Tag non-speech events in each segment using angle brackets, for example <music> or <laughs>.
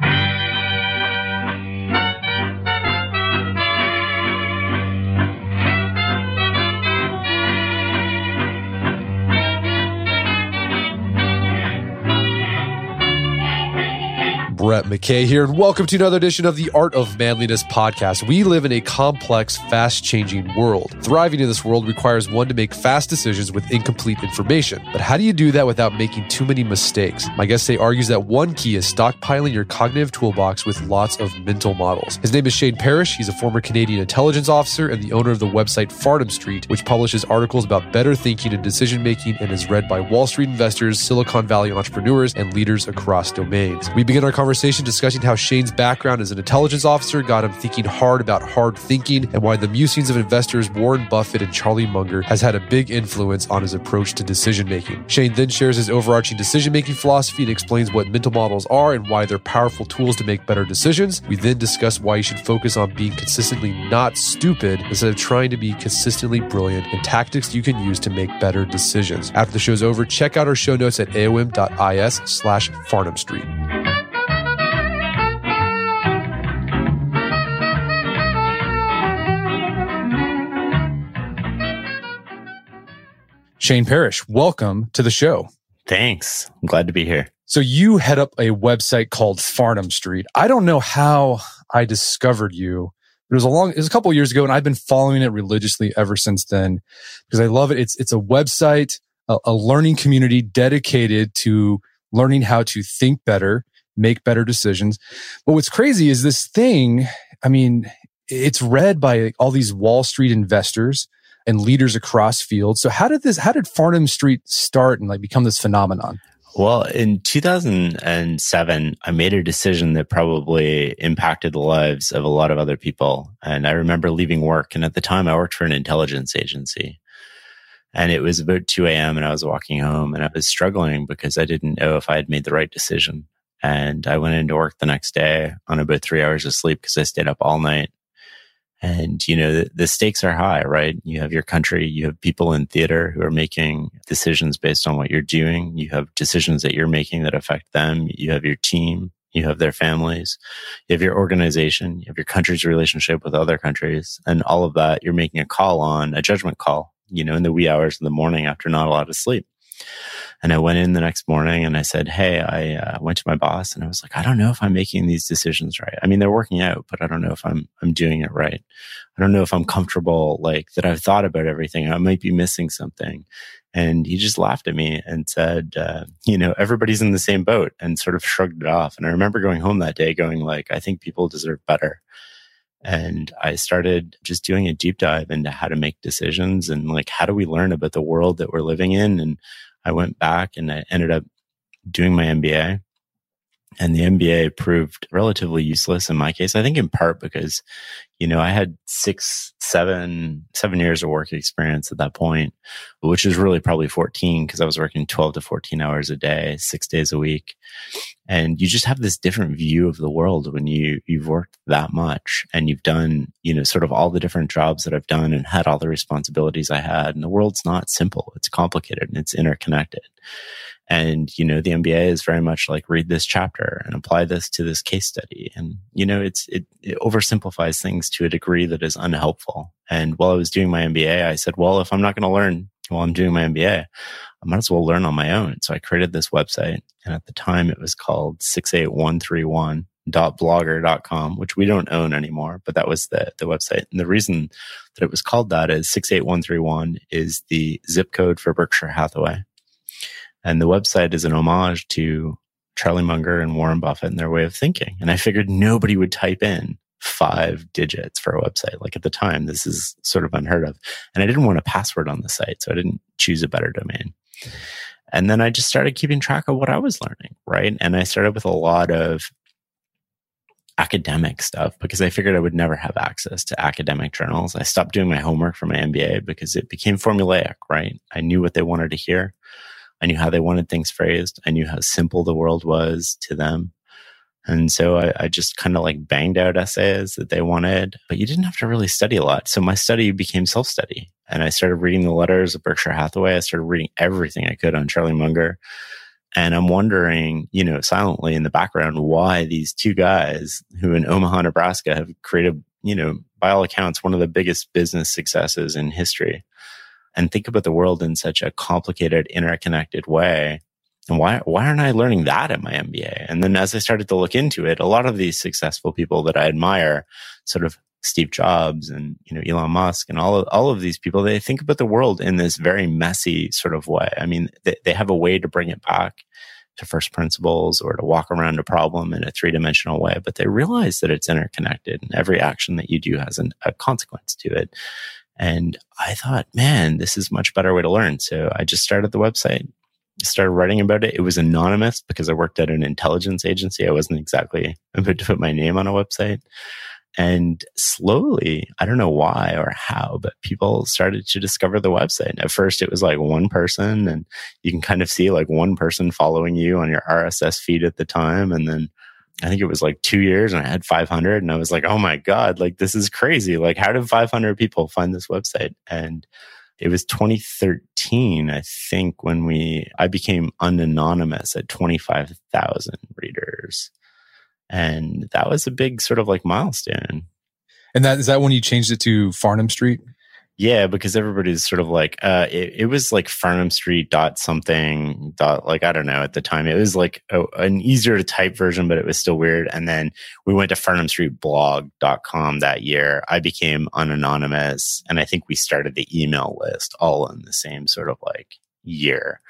Thank you. Brett McKay here, and welcome to another edition of the Art of Manliness podcast. We live in a complex, fast changing world. Thriving in this world requires one to make fast decisions with incomplete information. But how do you do that without making too many mistakes? My guest today argues that one key is stockpiling your cognitive toolbox with lots of mental models. His name is Shane Parrish. He's a former Canadian intelligence officer and the owner of the website Farnam Street, which publishes articles about better thinking and decision making and is read by Wall Street investors, Silicon Valley entrepreneurs, and leaders across domains. We begin our conversation conversation discussing how Shane's background as an intelligence officer got him thinking hard about hard thinking and why the musings of investors Warren Buffett and Charlie Munger has had a big influence on his approach to decision making. Shane then shares his overarching decision making philosophy and explains what mental models are and why they're powerful tools to make better decisions. We then discuss why you should focus on being consistently not stupid instead of trying to be consistently brilliant and tactics you can use to make better decisions. After the show's over, check out our show notes at aom.is slash Farnam Street. Shane Parrish, welcome to the show. Thanks. I'm glad to be here. So you head up a website called Farnam Street. I don't know how I discovered you. It was a long, it was a couple years ago and I've been following it religiously ever since then because I love it. It's, it's a website, a, a learning community dedicated to learning how to think better, make better decisions. But what's crazy is this thing. I mean, it's read by all these Wall Street investors and leaders across fields. So how did this, how did Farnam Street start and like become this phenomenon? Well, in 2007, I made a decision that probably impacted the lives of a lot of other people. And I remember leaving work. And at the time, I worked for an intelligence agency. And it was about 2 a.m. and I was walking home and I was struggling because I didn't know if I had made the right decision. And I went into work the next day on about three hours of sleep because I stayed up all night. And, you know, the, the, stakes are high, right? You have your country, you have people in theater who are making decisions based on what you're doing. You have decisions that you're making that affect them. You have your team, you have their families, you have your organization, you have your country's relationship with other countries. And all of that, you're making a call on a judgment call, you know, in the wee hours of the morning after not a lot of sleep. And I went in the next morning and I said, Hey, I uh, went to my boss and I was like, I don't know if I'm making these decisions right. I mean, they're working out, but I don't know if I'm, I'm doing it right. I don't know if I'm comfortable, like that I've thought about everything. I might be missing something. And he just laughed at me and said, uh, you know, everybody's in the same boat and sort of shrugged it off. And I remember going home that day going like, I think people deserve better. And I started just doing a deep dive into how to make decisions and like, how do we learn about the world that we're living in and I went back and I ended up doing my MBA. And the MBA proved relatively useless in my case. I think in part because, you know, I had six, seven, seven years of work experience at that point, which is really probably 14 because I was working 12 to 14 hours a day, six days a week. And you just have this different view of the world when you, you've worked that much and you've done, you know, sort of all the different jobs that I've done and had all the responsibilities I had. And the world's not simple. It's complicated and it's interconnected. And, you know, the MBA is very much like read this chapter and apply this to this case study. And, you know, it's, it, it oversimplifies things to a degree that is unhelpful. And while I was doing my MBA, I said, well, if I'm not going to learn while I'm doing my MBA. I might as well learn on my own. So I created this website. And at the time it was called 68131.blogger.com, which we don't own anymore, but that was the, the website. And the reason that it was called that is 68131 is the zip code for Berkshire Hathaway. And the website is an homage to Charlie Munger and Warren Buffett and their way of thinking. And I figured nobody would type in five digits for a website. Like at the time, this is sort of unheard of. And I didn't want a password on the site, so I didn't choose a better domain. And then I just started keeping track of what I was learning, right? And I started with a lot of academic stuff because I figured I would never have access to academic journals. I stopped doing my homework for my MBA because it became formulaic, right? I knew what they wanted to hear. I knew how they wanted things phrased. I knew how simple the world was to them. And so I, I just kind of like banged out essays that they wanted, but you didn't have to really study a lot. So my study became self study. And I started reading the letters of Berkshire Hathaway. I started reading everything I could on Charlie Munger. And I'm wondering, you know, silently in the background, why these two guys who in Omaha, Nebraska have created, you know, by all accounts, one of the biggest business successes in history and think about the world in such a complicated, interconnected way and why, why aren't I learning that at my MBA? And then as I started to look into it, a lot of these successful people that I admire, sort of Steve Jobs and, you know, Elon Musk and all of, all of these people, they think about the world in this very messy sort of way. I mean, they, they have a way to bring it back to first principles or to walk around a problem in a three dimensional way, but they realize that it's interconnected and every action that you do has an, a consequence to it. And I thought, man, this is much better way to learn. So I just started the website, started writing about it. It was anonymous because I worked at an intelligence agency. I wasn't exactly <laughs> about to put my name on a website. And slowly, I don't know why or how, but people started to discover the website. At first, it was like one person, and you can kind of see like one person following you on your RSS feed at the time. And then I think it was like two years and I had 500 and I was like, oh my God, like this is crazy. Like, how did 500 people find this website? And it was 2013, I think, when we, I became unanonymous at 25,000 readers. And that was a big sort of like milestone. And that is that when you changed it to Farnam Street? Yeah, because everybody's sort of like, uh, it, it, was like Farnam Street dot something dot, like, I don't know at the time. It was like a, an easier to type version, but it was still weird. And then we went to Farnam Street blog.com that year. I became unanonymous. And I think we started the email list all in the same sort of like year.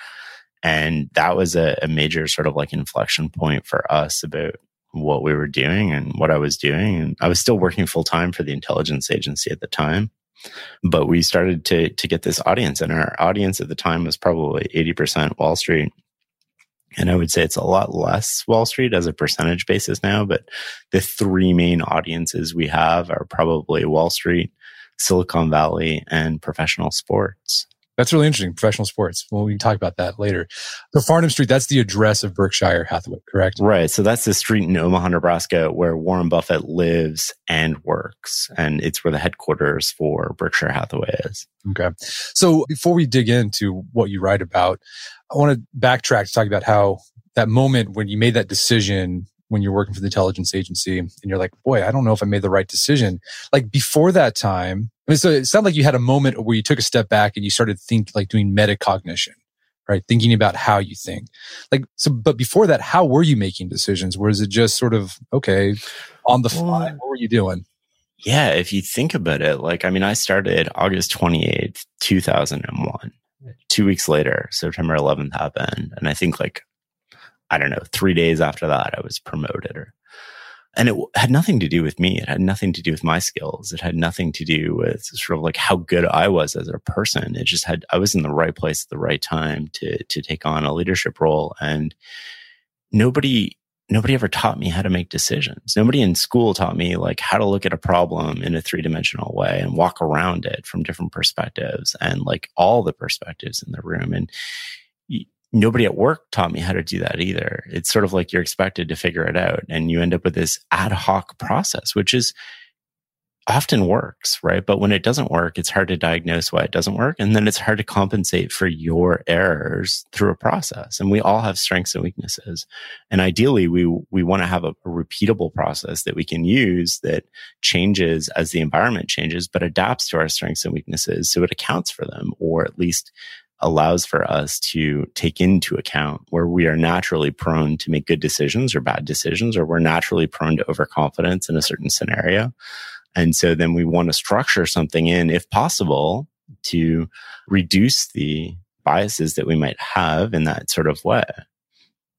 And that was a, a major sort of like inflection point for us about what we were doing and what I was doing. And I was still working full time for the intelligence agency at the time but we started to to get this audience, and our audience at the time was probably eighty percent Wall Street. And I would say it's a lot less Wall Street as a percentage basis now, but the three main audiences we have are probably Wall Street, Silicon Valley, and professional sports. That's really interesting. Professional sports. Well, we can talk about that later. The Farnam Street, that's the address of Berkshire Hathaway, correct? Right. So that's the street in Omaha, Nebraska, where Warren Buffett lives and works. And it's where the headquarters for Berkshire Hathaway is. Okay. So before we dig into what you write about, I want to backtrack to talk about how that moment when you made that decision when you're working for the intelligence agency and you're like, boy, I don't know if I made the right decision. Like before that time, mean, so it sounded like you had a moment where you took a step back and you started think like doing metacognition, right? Thinking about how you think. Like, so, but before that, how were you making decisions? Was it just sort of, okay, on the fly? What were you doing? Yeah. If you think about it, like, I mean, I started August 28th, 2001. Two weeks later, September 11th happened. And I think like I don't know, three days after that, I was promoted or, and it had nothing to do with me. It had nothing to do with my skills. It had nothing to do with sort of like how good I was as a person. It just had, I was in the right place at the right time to, to take on a leadership role. And nobody, nobody ever taught me how to make decisions. Nobody in school taught me like how to look at a problem in a three dimensional way and walk around it from different perspectives and like all the perspectives in the room. And nobody at work taught me how to do that either. It's sort of like you're expected to figure it out and you end up with this ad hoc process, which is often works, right? But when it doesn't work, it's hard to diagnose why it doesn't work. And then it's hard to compensate for your errors through a process. And we all have strengths and weaknesses. And ideally, we, we want to have a, a repeatable process that we can use that changes as the environment changes, but adapts to our strengths and weaknesses. So it accounts for them or at least allows for us to take into account where we are naturally prone to make good decisions or bad decisions, or we're naturally prone to overconfidence in a certain scenario. And so then we want to structure something in, if possible, to reduce the biases that we might have in that sort of way.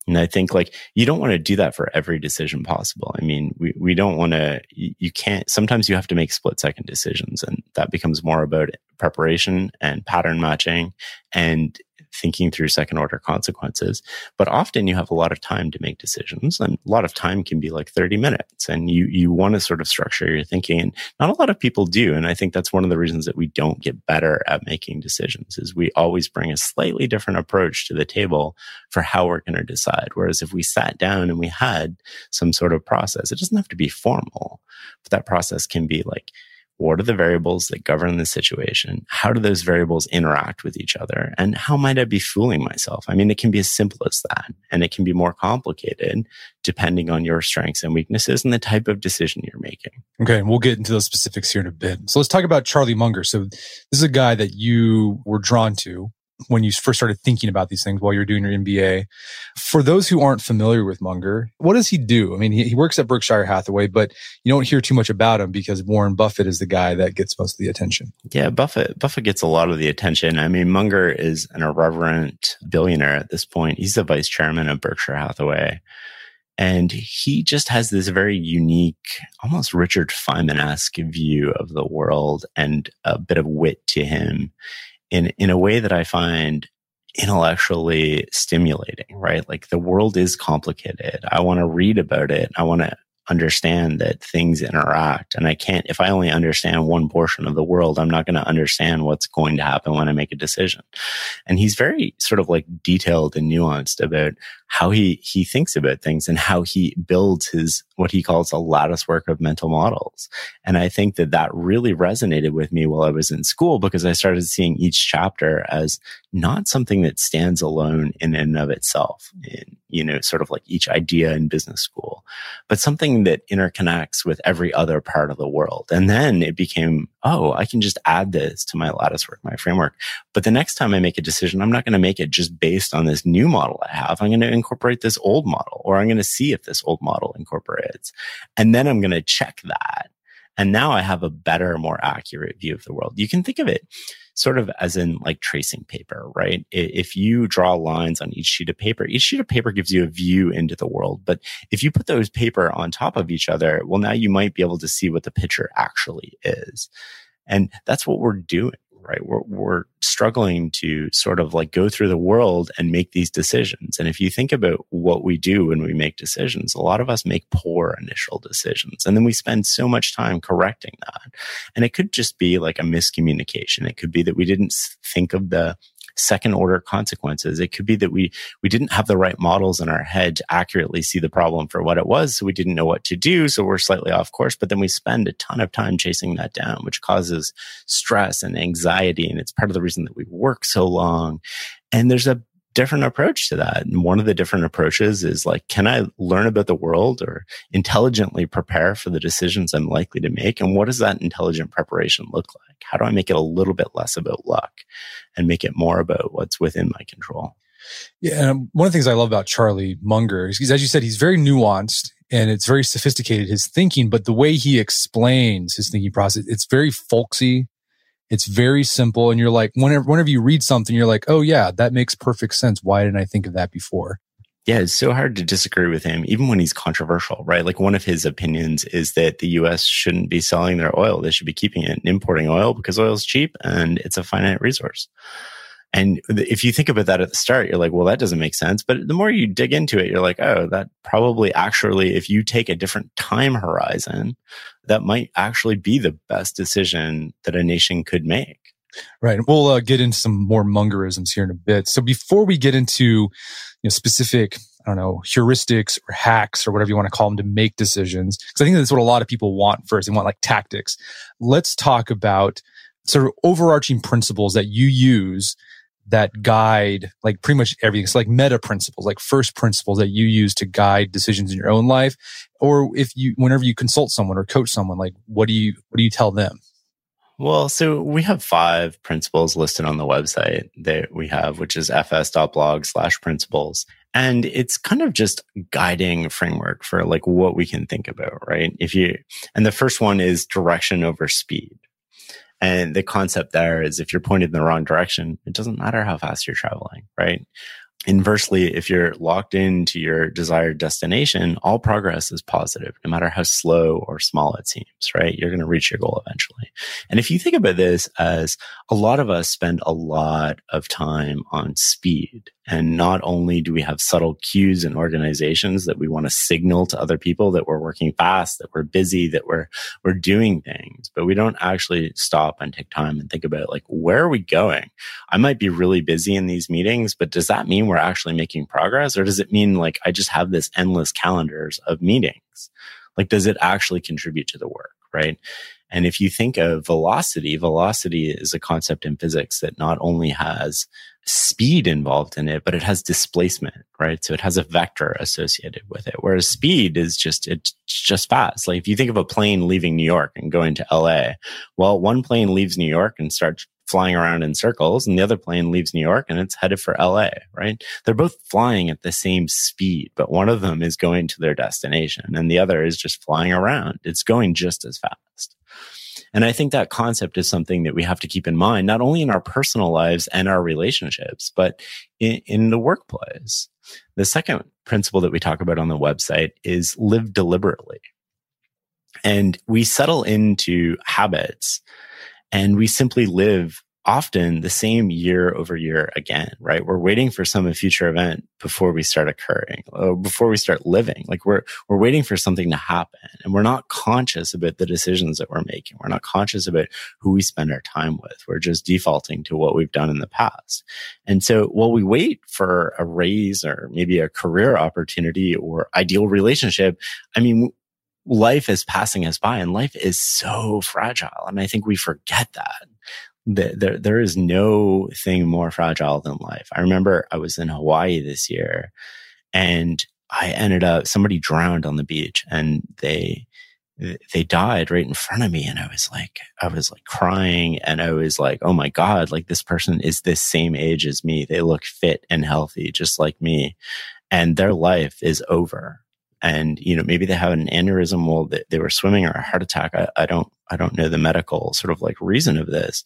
And I think like you don't want to do that for every decision possible. I mean, we, we don't want to, you, you can't, sometimes you have to make split second decisions and that becomes more about preparation and pattern matching and thinking through second order consequences. But often you have a lot of time to make decisions and a lot of time can be like 30 minutes and you, you want to sort of structure your thinking. And not a lot of people do. And I think that's one of the reasons that we don't get better at making decisions is we always bring a slightly different approach to the table for how we're going to decide. Whereas if we sat down and we had some sort of process, it doesn't have to be formal, but that process can be like, what are the variables that govern the situation? How do those variables interact with each other? And how might I be fooling myself? I mean, it can be as simple as that. And it can be more complicated depending on your strengths and weaknesses and the type of decision you're making. Okay. And we'll get into those specifics here in a bit. So let's talk about Charlie Munger. So this is a guy that you were drawn to when you first started thinking about these things while you're doing your MBA. For those who aren't familiar with Munger, what does he do? I mean, he, he, works at Berkshire Hathaway, but you don't hear too much about him because Warren Buffett is the guy that gets most of the attention. Yeah, Buffett Buffett gets a lot of the attention. I mean, Munger is an irreverent billionaire at this point. He's the vice chairman of Berkshire Hathaway. And he just has this very unique, almost Richard Feynman-esque view of the world and a bit of wit to him in in a way that I find intellectually stimulating, right? Like the world is complicated. I want to read about it. I want to understand that things interact. And I can't, if I only understand one portion of the world, I'm not going to understand what's going to happen when I make a decision. And he's very sort of like detailed and nuanced about how he, he thinks about things and how he builds his, what he calls a lattice work of mental models. And I think that that really resonated with me while I was in school because I started seeing each chapter as not something that stands alone in and of itself in, you know, sort of like each idea in business school, but something that interconnects with every other part of the world. And then it became, oh, I can just add this to my lattice work, my framework. But the next time I make a decision, I'm not going to make it just based on this new model I have. I'm going to incorporate this old model or I'm going to see if this old model incorporates. And then I'm going to check that. And now I have a better, more accurate view of the world. You can think of it sort of as in like tracing paper, right? If you draw lines on each sheet of paper, each sheet of paper gives you a view into the world. But if you put those paper on top of each other, well, now you might be able to see what the picture actually is. And that's what we're doing right? We're, we're struggling to sort of like go through the world and make these decisions. And if you think about what we do when we make decisions, a lot of us make poor initial decisions. And then we spend so much time correcting that. And it could just be like a miscommunication. It could be that we didn't think of the second order consequences. It could be that we, we didn't have the right models in our head to accurately see the problem for what it was. So we didn't know what to do. So we're slightly off course, but then we spend a ton of time chasing that down, which causes stress and anxiety. And it's part of the reason that we work so long. And there's a different approach to that. And one of the different approaches is like, can I learn about the world or intelligently prepare for the decisions I'm likely to make? And what does that intelligent preparation look like? How do I make it a little bit less about luck and make it more about what's within my control? Yeah. And um, one of the things I love about Charlie Munger is, as you said, he's very nuanced and it's very sophisticated, his thinking, but the way he explains his thinking process, it's very folksy it's very simple. And you're like, whenever, whenever you read something, you're like, oh yeah, that makes perfect sense. Why didn't I think of that before? Yeah, it's so hard to disagree with him, even when he's controversial, right? Like one of his opinions is that the US shouldn't be selling their oil. They should be keeping it and importing oil because oil is cheap and it's a finite resource. And if you think about that at the start, you're like, well, that doesn't make sense. But the more you dig into it, you're like, oh, that probably actually, if you take a different time horizon, that might actually be the best decision that a nation could make. Right. We'll uh, get into some more Mungerisms here in a bit. So before we get into you know, specific I don't know, heuristics or hacks or whatever you want to call them to make decisions. Because I think that's what a lot of people want first. They want like tactics. Let's talk about sort of overarching principles that you use that guide like pretty much everything. It's like meta principles, like first principles that you use to guide decisions in your own life. Or if you, whenever you consult someone or coach someone, like what do you, what do you tell them? Well, so we have five principles listed on the website that we have, which is fs.blog slash principles. And it's kind of just guiding framework for like what we can think about, right? If you, and the first one is direction over speed. And the concept there is if you're pointed in the wrong direction, it doesn't matter how fast you're traveling, right? Inversely, if you're locked into your desired destination, all progress is positive, no matter how slow or small it seems, right? You're going to reach your goal eventually. And if you think about this as a lot of us spend a lot of time on speed, and not only do we have subtle cues in organizations that we want to signal to other people that we're working fast, that we're busy, that we're, we're doing things, but we don't actually stop and take time and think about like, where are we going? I might be really busy in these meetings, but does that mean we're actually making progress? Or does it mean like I just have this endless calendars of meetings? Like, does it actually contribute to the work? Right. And if you think of velocity, velocity is a concept in physics that not only has speed involved in it, but it has displacement, right? So it has a vector associated with it. Whereas speed is just, it's just fast. Like if you think of a plane leaving New York and going to LA, well, one plane leaves New York and starts flying around in circles and the other plane leaves New York and it's headed for LA, right? They're both flying at the same speed, but one of them is going to their destination and the other is just flying around. It's going just as fast. And I think that concept is something that we have to keep in mind, not only in our personal lives and our relationships, but in, in the workplace. The second principle that we talk about on the website is live deliberately. And we settle into habits and we simply live often the same year over year again, right? We're waiting for some future event before we start occurring, or before we start living. Like we're, we're waiting for something to happen and we're not conscious about the decisions that we're making. We're not conscious about who we spend our time with. We're just defaulting to what we've done in the past. And so while we wait for a raise or maybe a career opportunity or ideal relationship, I mean, life is passing us by and life is so fragile. And I think we forget that there, there is no thing more fragile than life. I remember I was in Hawaii this year and I ended up, somebody drowned on the beach and they, they died right in front of me. And I was like, I was like crying and I was like, Oh my God, like this person is this same age as me. They look fit and healthy, just like me. And their life is over and you know maybe they have an aneurysm while they, they were swimming or a heart attack I, I don't i don't know the medical sort of like reason of this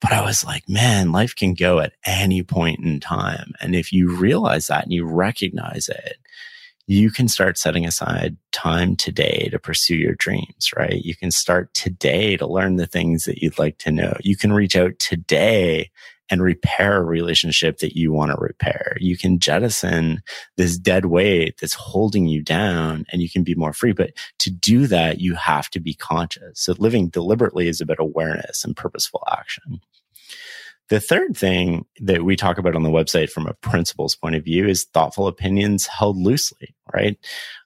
but i was like man life can go at any point in time and if you realize that and you recognize it you can start setting aside time today to pursue your dreams, right? You can start today to learn the things that you'd like to know. You can reach out today and repair a relationship that you want to repair. You can jettison this dead weight that's holding you down and you can be more free. But to do that, you have to be conscious. So living deliberately is about awareness and purposeful action. The third thing that we talk about on the website from a principles point of view is thoughtful opinions held loosely, right?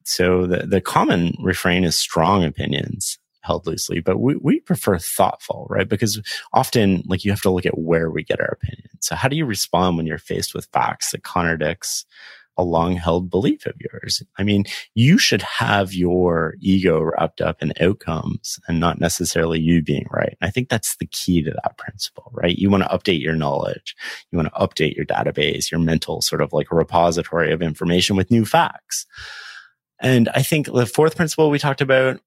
So the, the common refrain is strong opinions held loosely, but we, we prefer thoughtful, right? Because often, like, you have to look at where we get our opinion. So how do you respond when you're faced with facts that contradicts a long held belief of yours? I mean, you should have your ego wrapped up in outcomes and not necessarily you being right. And I think that's the key to that principle, right? You want to update your knowledge. You want to update your database, your mental sort of like repository of information with new facts. And I think the fourth principle we talked about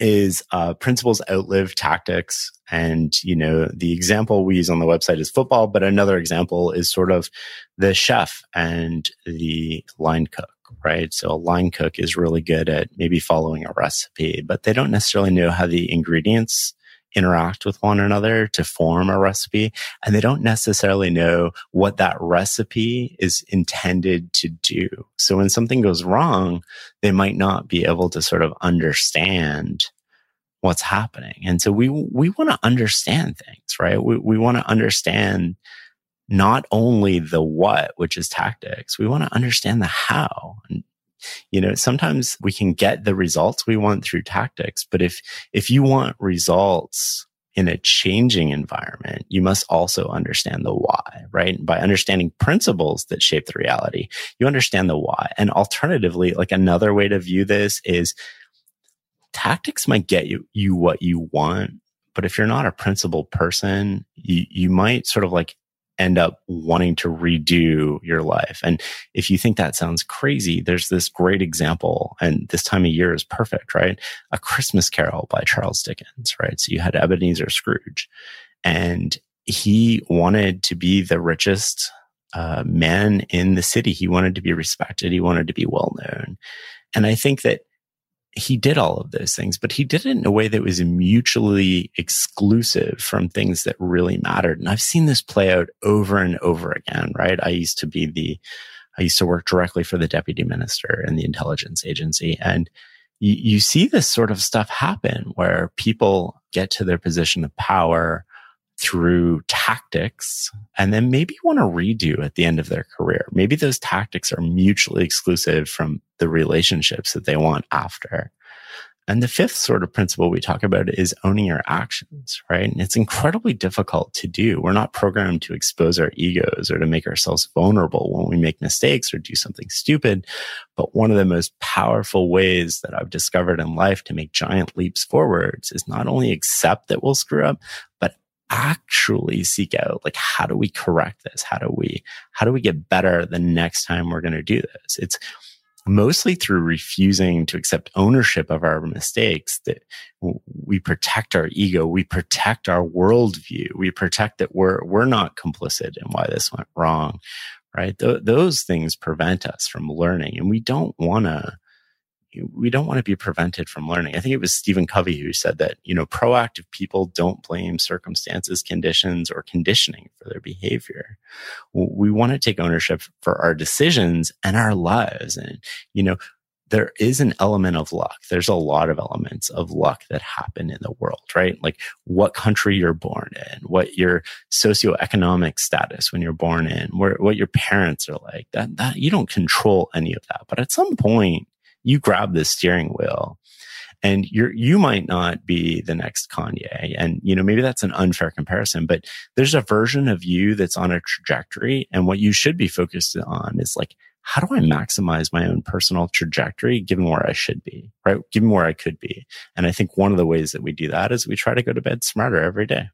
is uh, principles outlive tactics. And, you know, the example we use on the website is football, but another example is sort of the chef and the line cook, right? So a line cook is really good at maybe following a recipe, but they don't necessarily know how the ingredients interact with one another to form a recipe. And they don't necessarily know what that recipe is intended to do. So when something goes wrong, they might not be able to sort of understand what's happening. And so we, we want to understand things, right? We, we want to understand not only the what, which is tactics, we want to understand the how. And, you know, sometimes we can get the results we want through tactics, but if, if you want results in a changing environment, you must also understand the why, right? By understanding principles that shape the reality, you understand the why. And alternatively, like another way to view this is tactics might get you, you what you want. But if you're not a principled person, you, you might sort of like end up wanting to redo your life. And if you think that sounds crazy, there's this great example, and this time of year is perfect, right? A Christmas Carol by Charles Dickens, right? So you had Ebenezer Scrooge, and he wanted to be the richest uh, man in the city. He wanted to be respected. He wanted to be well known. And I think that he did all of those things, but he did it in a way that was mutually exclusive from things that really mattered. And I've seen this play out over and over again, right? I used to be the, I used to work directly for the deputy minister in the intelligence agency. And you, you see this sort of stuff happen where people get to their position of power through tactics and then maybe want to redo at the end of their career. Maybe those tactics are mutually exclusive from the relationships that they want after. And the fifth sort of principle we talk about is owning your actions, right? And it's incredibly difficult to do. We're not programmed to expose our egos or to make ourselves vulnerable when we make mistakes or do something stupid. But one of the most powerful ways that I've discovered in life to make giant leaps forwards is not only accept that we'll screw up, but actually seek out like how do we correct this? How do we how do we get better the next time we're going to do this? It's mostly through refusing to accept ownership of our mistakes that we protect our ego we protect our worldview we protect that we're we're not complicit in why this went wrong right? Th- those things prevent us from learning and we don't want to we don't want to be prevented from learning. I think it was Stephen Covey who said that, you know, proactive people don't blame circumstances, conditions, or conditioning for their behavior. We want to take ownership for our decisions and our lives. And, you know, there is an element of luck. There's a lot of elements of luck that happen in the world, right? Like what country you're born in, what your socioeconomic status when you're born in, where, what your parents are like. That, that you don't control any of that. But at some point, you grab the steering wheel and you're you might not be the next Kanye. And you know maybe that's an unfair comparison but there's a version of you that's on a trajectory. And what you should be focused on is like how do I maximize my own personal trajectory given where I should be right? Given where I could be. And I think one of the ways that we do that is we try to go to bed smarter every day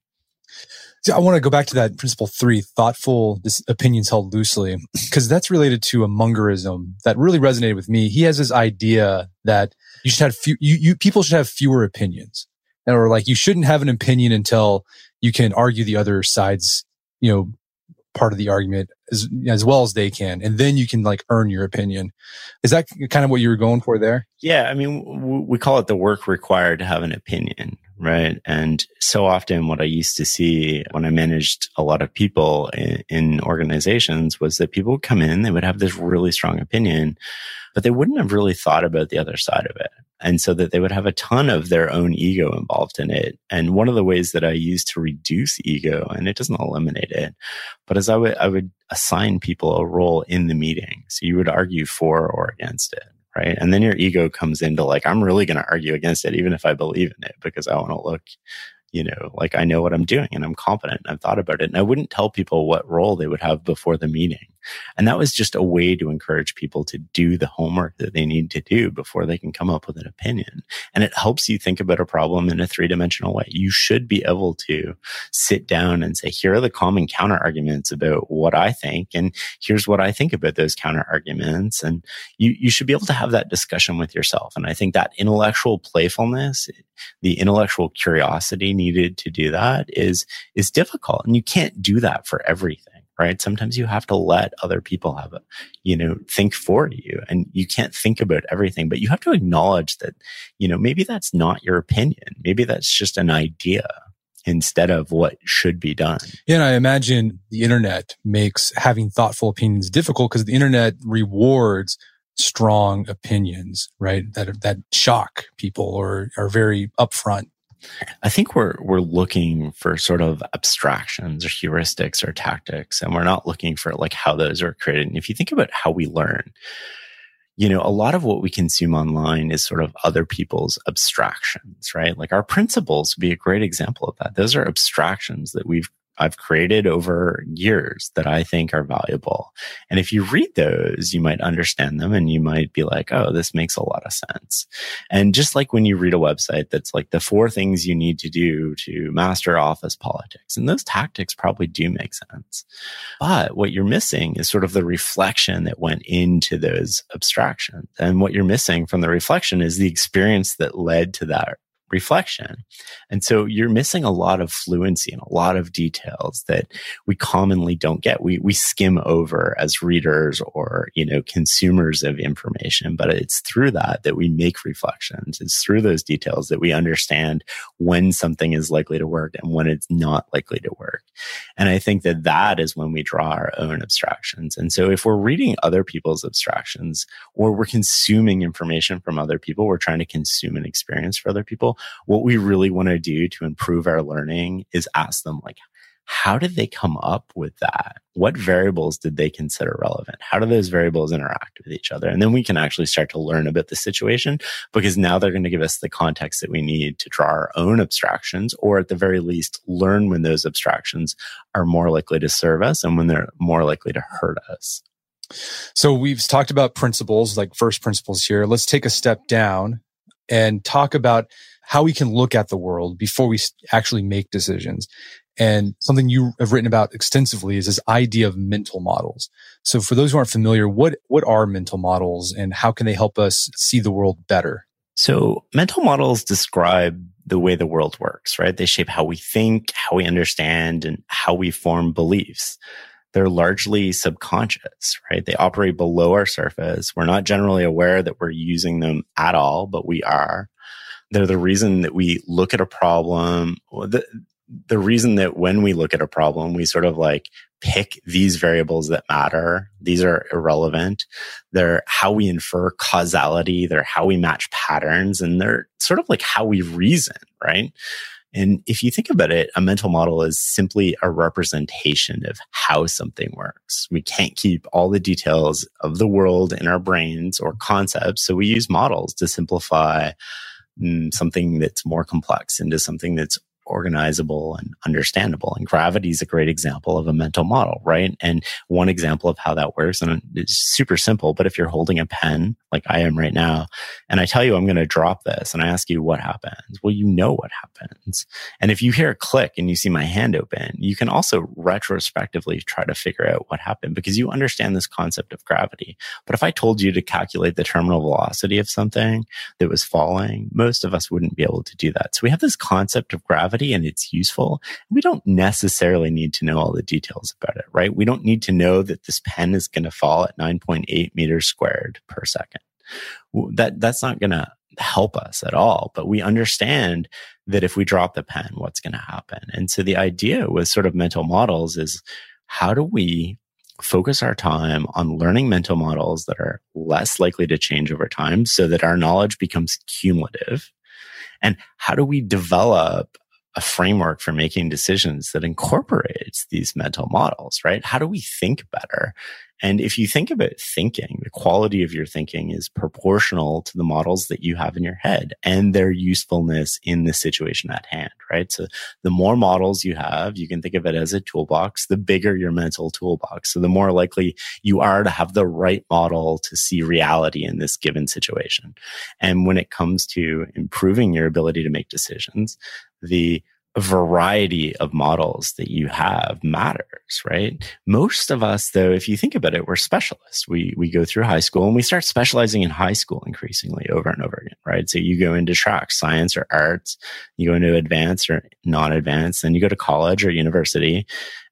I want to go back to that principle three, thoughtful this opinions held loosely, because that's related to a Mungerism that really resonated with me. He has this idea that you should have few, you, you, people should have fewer opinions or like you shouldn't have an opinion until you can argue the other side's, you know, part of the argument as, as well as they can. And then you can like earn your opinion. Is that kind of what you were going for there? Yeah. I mean, we call it the work required to have an opinion, right? And so often what I used to see when I managed a lot of people in, in, organizations was that people would come in, they would have this really strong opinion, but they wouldn't have really thought about the other side of it. And so that they would have a ton of their own ego involved in it. And one of the ways that I use to reduce ego, and it doesn't eliminate it, but as I would, I would assign people a role in the meeting. So you would argue for or against it right? And then your ego comes into like, I'm really going to argue against it, even if I believe in it, because I want to look, you know, like I know what I'm doing and I'm confident and I've thought about it. And I wouldn't tell people what role they would have before the meeting. And that was just a way to encourage people to do the homework that they need to do before they can come up with an opinion. And it helps you think about a problem in a three dimensional way. You should be able to sit down and say, here are the common counter arguments about what I think. And here's what I think about those counter arguments. And you, you should be able to have that discussion with yourself. And I think that intellectual playfulness, the intellectual curiosity needed to do that is, is difficult. And you can't do that for everything right? Sometimes you have to let other people have a, you know, think for you and you can't think about everything, but you have to acknowledge that, you know, maybe that's not your opinion. Maybe that's just an idea instead of what should be done. Yeah, and I imagine the internet makes having thoughtful opinions difficult because the internet rewards strong opinions, right? That that shock people or are very upfront. I think we're we're looking for sort of abstractions or heuristics or tactics, and we're not looking for like how those are created. And if you think about how we learn, you know, a lot of what we consume online is sort of other people's abstractions, right? Like our principles would be a great example of that. Those are abstractions that we've I've created over years that I think are valuable. And if you read those, you might understand them and you might be like, oh, this makes a lot of sense. And just like when you read a website that's like the four things you need to do to master office politics, and those tactics probably do make sense. But what you're missing is sort of the reflection that went into those abstractions. And what you're missing from the reflection is the experience that led to that reflection. And so you're missing a lot of fluency and a lot of details that we commonly don't get. We, we skim over as readers or, you know, consumers of information, but it's through that that we make reflections. It's through those details that we understand when something is likely to work and when it's not likely to work. And I think that that is when we draw our own abstractions. And so if we're reading other people's abstractions or we're consuming information from other people, we're trying to consume an experience for other people, what we really want to do to improve our learning is ask them like, how did they come up with that? What variables did they consider relevant? How do those variables interact with each other? And then we can actually start to learn about the situation because now they're going to give us the context that we need to draw our own abstractions, or at the very least, learn when those abstractions are more likely to serve us and when they're more likely to hurt us. So we've talked about principles, like first principles here. Let's take a step down and talk about how we can look at the world before we actually make decisions. And something you have written about extensively is this idea of mental models. So for those who aren't familiar, what, what are mental models and how can they help us see the world better? So mental models describe the way the world works, right? They shape how we think, how we understand, and how we form beliefs. They're largely subconscious, right? They operate below our surface. We're not generally aware that we're using them at all, but we are. They're the reason that we look at a problem. The, the reason that when we look at a problem, we sort of like pick these variables that matter. These are irrelevant. They're how we infer causality. They're how we match patterns and they're sort of like how we reason, right? And if you think about it, a mental model is simply a representation of how something works. We can't keep all the details of the world in our brains or concepts. So we use models to simplify Mm, something that's more complex into something that's organizable and understandable. And gravity is a great example of a mental model, right? And one example of how that works, and it's super simple, but if you're holding a pen like I am right now, and I tell you I'm going to drop this and I ask you what happens, well, you know what happens. And if you hear a click and you see my hand open, you can also retrospectively try to figure out what happened because you understand this concept of gravity. But if I told you to calculate the terminal velocity of something that was falling, most of us wouldn't be able to do that. So we have this concept of gravity gravity and it's useful. We don't necessarily need to know all the details about it, right? We don't need to know that this pen is going to fall at 9.8 meters squared per second. That, that's not going to help us at all, but we understand that if we drop the pen, what's going to happen. And so the idea with sort of mental models is how do we focus our time on learning mental models that are less likely to change over time so that our knowledge becomes cumulative? And how do we develop a framework for making decisions that incorporates these mental models, right? How do we think better? And if you think about thinking, the quality of your thinking is proportional to the models that you have in your head and their usefulness in the situation at hand, right? So the more models you have, you can think of it as a toolbox, the bigger your mental toolbox. So the more likely you are to have the right model to see reality in this given situation. And when it comes to improving your ability to make decisions, the variety of models that you have matters, right? Most of us, though, if you think about it, we're specialists. We, we go through high school and we start specializing in high school increasingly over and over again, right? So you go into tracks, science or arts, you go into advanced or non-advanced, then you go to college or university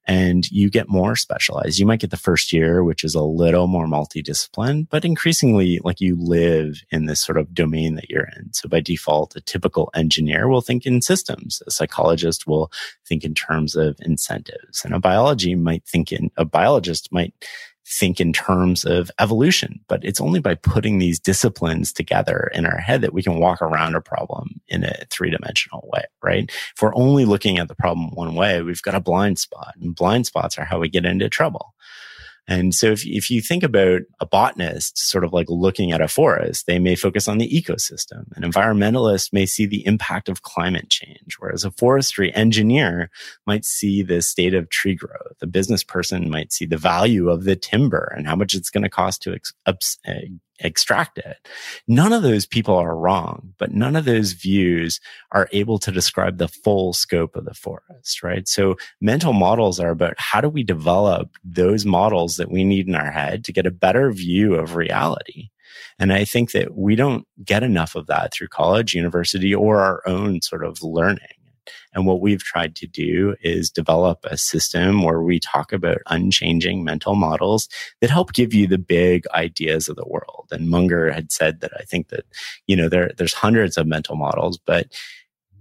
and you get more specialized. You might get the first year, which is a little more multidiscipline, but increasingly like you live in this sort of domain that you're in. So by default, a typical engineer will think in systems. A psychologist will think in terms of incentives and a biology might think in, a biologist might think in terms of evolution. But it's only by putting these disciplines together in our head that we can walk around a problem in a three dimensional way, right? If we're only looking at the problem one way, we've got a blind spot and blind spots are how we get into trouble. And so if, if you think about a botanist sort of like looking at a forest, they may focus on the ecosystem. An environmentalist may see the impact of climate change, whereas a forestry engineer might see the state of tree growth. A business person might see the value of the timber and how much it's going to cost to ex- ups, uh, extract it. None of those people are wrong, but none of those views are able to describe the full scope of the forest, right? So mental models are about how do we develop those models that we need in our head to get a better view of reality. And I think that we don't get enough of that through college, university, or our own sort of learning. And what we've tried to do is develop a system where we talk about unchanging mental models that help give you the big ideas of the world. And Munger had said that I think that, you know, there, there's hundreds of mental models, but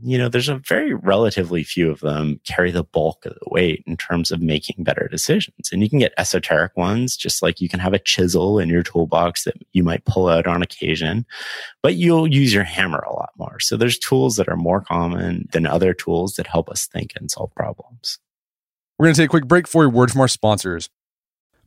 you know, there's a very relatively few of them carry the bulk of the weight in terms of making better decisions. And you can get esoteric ones, just like you can have a chisel in your toolbox that you might pull out on occasion, but you'll use your hammer a lot more. So there's tools that are more common than other tools that help us think and solve problems. We're going to take a quick break for a word from our sponsors.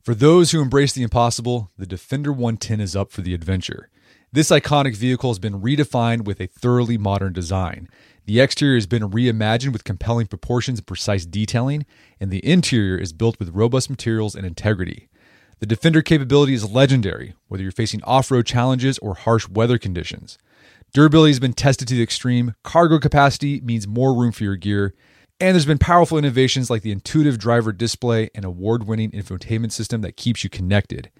For those who embrace the impossible, the Defender 110 is up for the adventure. This iconic vehicle has been redefined with a thoroughly modern design. The exterior has been reimagined with compelling proportions and precise detailing, and the interior is built with robust materials and integrity. The Defender capability is legendary, whether you're facing off road challenges or harsh weather conditions. Durability has been tested to the extreme, cargo capacity means more room for your gear, and there's been powerful innovations like the intuitive driver display and award winning infotainment system that keeps you connected.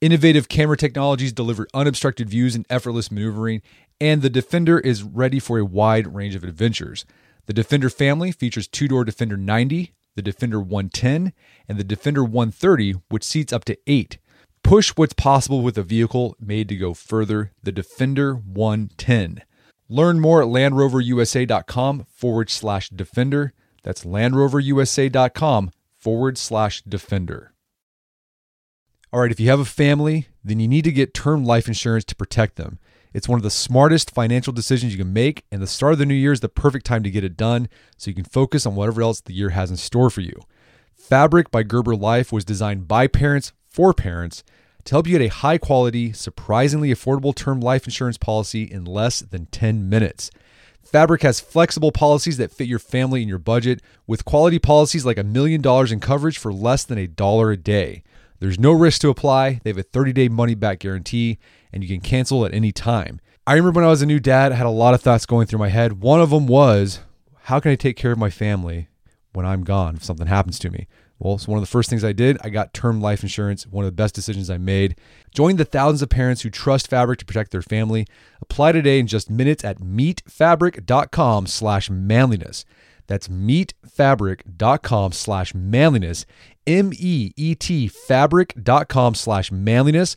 Innovative camera technologies deliver unobstructed views and effortless maneuvering, and the Defender is ready for a wide range of adventures. The Defender family features two door Defender 90, the Defender 110, and the Defender 130, which seats up to eight. Push what's possible with a vehicle made to go further, the Defender 110. Learn more at LandRoverUSA.com forward slash Defender. That's LandRoverUSA.com forward slash Defender. All right, if you have a family, then you need to get term life insurance to protect them. It's one of the smartest financial decisions you can make, and the start of the new year is the perfect time to get it done so you can focus on whatever else the year has in store for you. Fabric by Gerber Life was designed by parents for parents to help you get a high quality, surprisingly affordable term life insurance policy in less than 10 minutes. Fabric has flexible policies that fit your family and your budget, with quality policies like a million dollars in coverage for less than a dollar a day. There's no risk to apply. They have a 30 day money back guarantee and you can cancel at any time. I remember when I was a new dad, I had a lot of thoughts going through my head. One of them was, how can I take care of my family when I'm gone if something happens to me? Well, so one of the first things I did, I got term life insurance, one of the best decisions I made. Join the thousands of parents who trust Fabric to protect their family. Apply today in just minutes at meetfabric.com slash manliness. That's meetfabric.com slash manliness. M-E-E-T fabric.com slash manliness.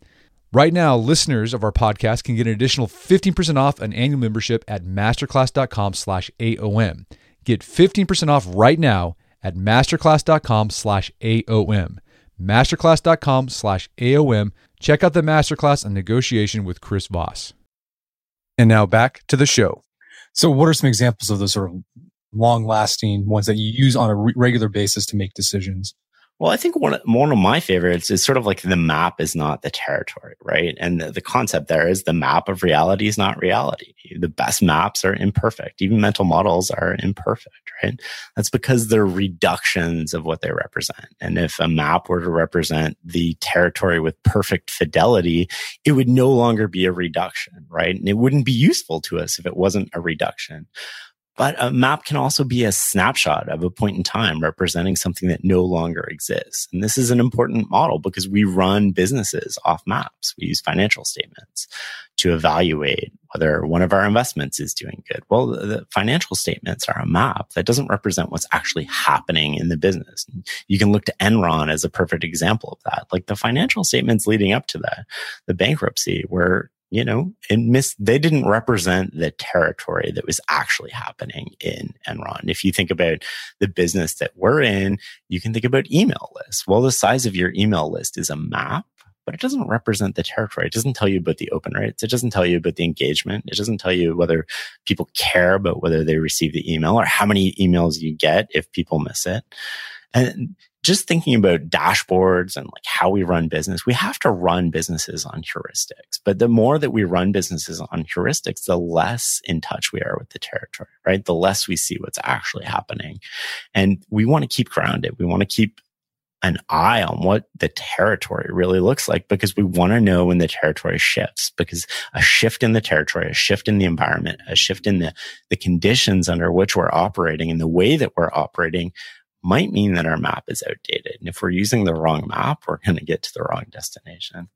Right now, listeners of our podcast can get an additional 15% off an annual membership at masterclass.com slash AOM. Get 15% off right now at masterclass.com slash AOM. Masterclass.com slash AOM Check out the masterclass on negotiation with Chris Voss. And now back to the show. So, what are some examples of those sort of long lasting ones that you use on a re- regular basis to make decisions? Well, I think one, one of my favorites is sort of like the map is not the territory, right? And the, the, concept there is the map of reality is not reality. The best maps are imperfect. Even mental models are imperfect, right? That's because they're reductions of what they represent. And if a map were to represent the territory with perfect fidelity, it would no longer be a reduction, right? And it wouldn't be useful to us if it wasn't a reduction. But a map can also be a snapshot of a point in time representing something that no longer exists. And this is an important model because we run businesses off maps. We use financial statements to evaluate whether one of our investments is doing good. Well, the financial statements are a map that doesn't represent what's actually happening in the business. You can look to Enron as a perfect example of that. Like the financial statements leading up to that, the bankruptcy were you know, and miss, they didn't represent the territory that was actually happening in Enron. If you think about the business that we're in, you can think about email lists. Well, the size of your email list is a map, but it doesn't represent the territory. It doesn't tell you about the open rates. It doesn't tell you about the engagement. It doesn't tell you whether people care about whether they receive the email or how many emails you get if people miss it. And just thinking about dashboards and like how we run business, we have to run businesses on heuristics. But the more that we run businesses on heuristics, the less in touch we are with the territory, right? The less we see what's actually happening. And we want to keep grounded. We want to keep an eye on what the territory really looks like because we want to know when the territory shifts because a shift in the territory, a shift in the environment, a shift in the, the conditions under which we're operating and the way that we're operating might mean that our map is outdated. And if we're using the wrong map, we're going to get to the wrong destination.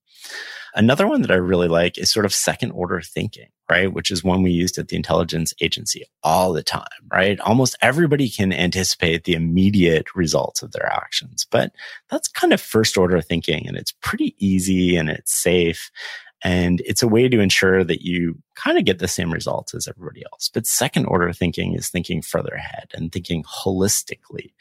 Another one that I really like is sort of second order thinking, right? Which is one we used at the intelligence agency all the time, right? Almost everybody can anticipate the immediate results of their actions, but that's kind of first order thinking and it's pretty easy and it's safe. And it's a way to ensure that you kind of get the same results as everybody else. But second order thinking is thinking further ahead and thinking holistically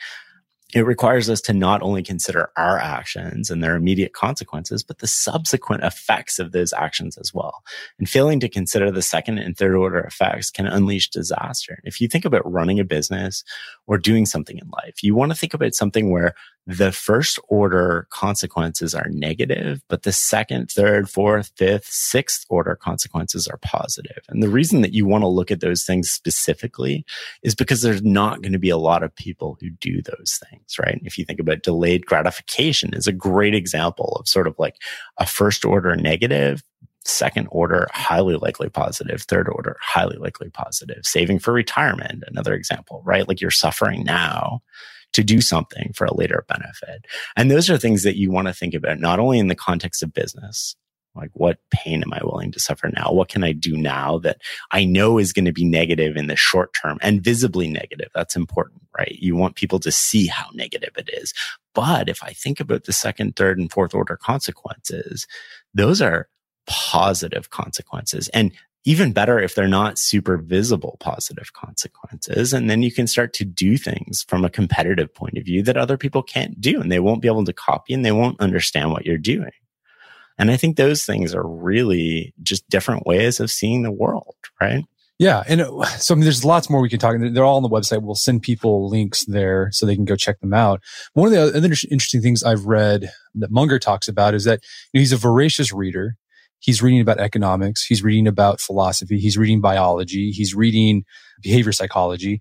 it requires us to not only consider our actions and their immediate consequences, but the subsequent effects of those actions as well. And failing to consider the second and third order effects can unleash disaster. If you think about running a business or doing something in life, you want to think about something where the first order consequences are negative, but the second, third, fourth, fifth, sixth order consequences are positive. And the reason that you want to look at those things specifically is because there's not going to be a lot of people who do those things, right? If you think about delayed gratification is a great example of sort of like a first order negative, second order, highly likely positive, third order, highly likely positive, saving for retirement, another example, right? Like you're suffering now to do something for a later benefit. And those are things that you want to think about, not only in the context of business, like what pain am I willing to suffer now? What can I do now that I know is going to be negative in the short term and visibly negative? That's important, right? You want people to see how negative it is. But if I think about the second, third, and fourth order consequences, those are positive consequences. And even better if they're not super visible positive consequences. And then you can start to do things from a competitive point of view that other people can't do and they won't be able to copy and they won't understand what you're doing. And I think those things are really just different ways of seeing the world, right? Yeah. And uh, so I mean, there's lots more we can talk. They're all on the website. We'll send people links there so they can go check them out. One of the other interesting things I've read that Munger talks about is that he's a voracious reader he's reading about economics, he's reading about philosophy, he's reading biology, he's reading behavior psychology.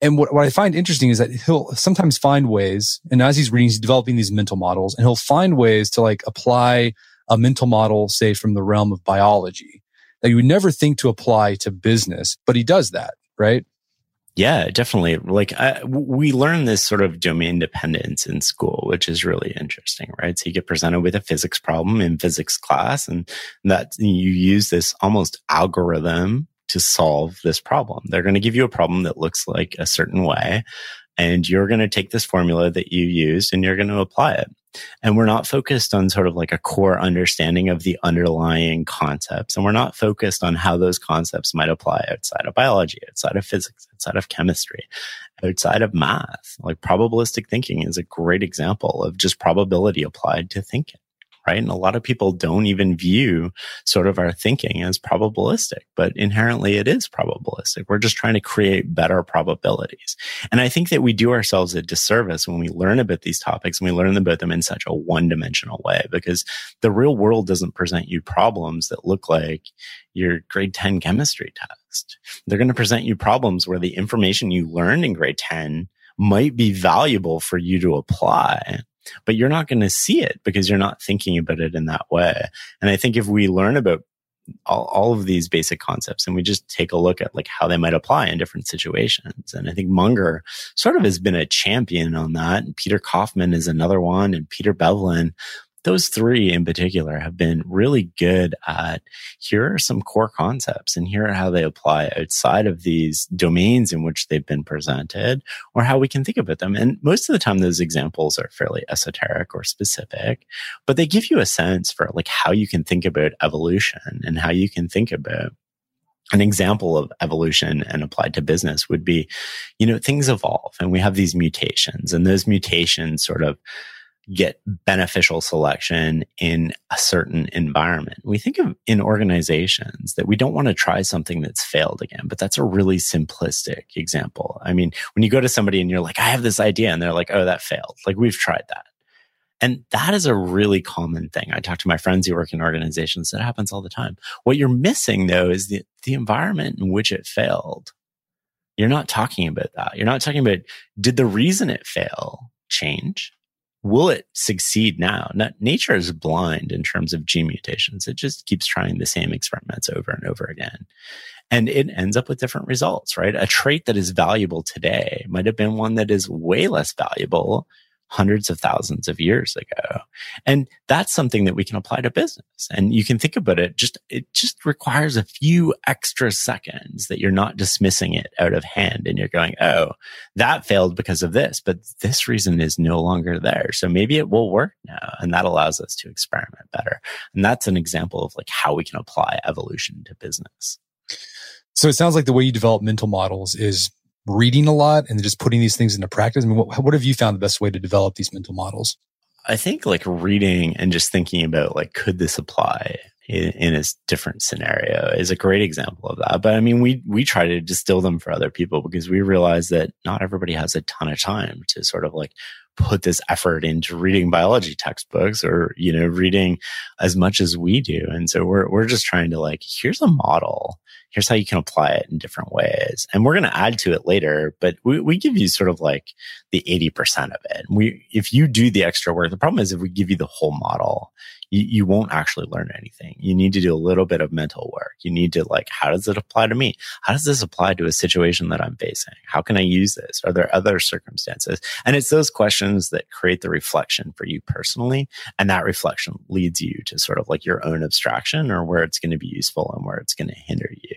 And what, what I find interesting is that he'll sometimes find ways, and as he's reading, he's developing these mental models, and he'll find ways to like apply a mental model, say from the realm of biology that you would never think to apply to business, but he does that, right? Yeah, definitely. Like I, we learn this sort of domain dependence in school, which is really interesting, right? So you get presented with a physics problem in physics class and that you use this almost algorithm to solve this problem. They're going to give you a problem that looks like a certain way and you're going to take this formula that you used and you're going to apply it. And we're not focused on sort of like a core understanding of the underlying concepts. And we're not focused on how those concepts might apply outside of biology, outside of physics, outside of chemistry, outside of math. Like probabilistic thinking is a great example of just probability applied to thinking right? And a lot of people don't even view sort of our thinking as probabilistic, but inherently it is probabilistic. We're just trying to create better probabilities. And I think that we do ourselves a disservice when we learn about these topics and we learn about them in such a one dimensional way because the real world doesn't present you problems that look like your grade 10 chemistry test. They're going to present you problems where the information you learned in grade 10 might be valuable for you to apply but you're not going to see it because you're not thinking about it in that way. And I think if we learn about all, all of these basic concepts and we just take a look at like how they might apply in different situations. And I think Munger sort of has been a champion on that. And Peter Kaufman is another one and Peter Bevelin those three in particular have been really good at here are some core concepts and here are how they apply outside of these domains in which they've been presented or how we can think about them. And most of the time, those examples are fairly esoteric or specific, but they give you a sense for like how you can think about evolution and how you can think about an example of evolution and applied to business would be, you know, things evolve and we have these mutations and those mutations sort of get beneficial selection in a certain environment. We think of in organizations that we don't want to try something that's failed again, but that's a really simplistic example. I mean, when you go to somebody and you're like, I have this idea and they're like, oh, that failed. Like we've tried that. And that is a really common thing. I talk to my friends who work in organizations that happens all the time. What you're missing though is the, the environment in which it failed. You're not talking about that. You're not talking about did the reason it fail change? Will it succeed now? Not, nature is blind in terms of gene mutations. It just keeps trying the same experiments over and over again. And it ends up with different results, right? A trait that is valuable today might have been one that is way less valuable hundreds of thousands of years ago. And that's something that we can apply to business. And you can think about it just, it just requires a few extra seconds that you're not dismissing it out of hand and you're going, Oh, that failed because of this, but this reason is no longer there. So maybe it will work now. And that allows us to experiment better. And that's an example of like how we can apply evolution to business. So it sounds like the way you develop mental models is reading a lot and just putting these things into practice? I mean, what, what have you found the best way to develop these mental models? I think like reading and just thinking about like, could this apply in, in, a different scenario is a great example of that. But I mean, we, we try to distill them for other people because we realize that not everybody has a ton of time to sort of like put this effort into reading biology textbooks or, you know, reading as much as we do. And so we're, we're just trying to like, here's a model. Here's how you can apply it in different ways. And we're going to add to it later, but we, we give you sort of like the 80% of it. We, if you do the extra work, the problem is if we give you the whole model, you, you won't actually learn anything. You need to do a little bit of mental work. You need to like, how does it apply to me? How does this apply to a situation that I'm facing? How can I use this? Are there other circumstances? And it's those questions that create the reflection for you personally. And that reflection leads you to sort of like your own abstraction or where it's going to be useful and where it's going to hinder you.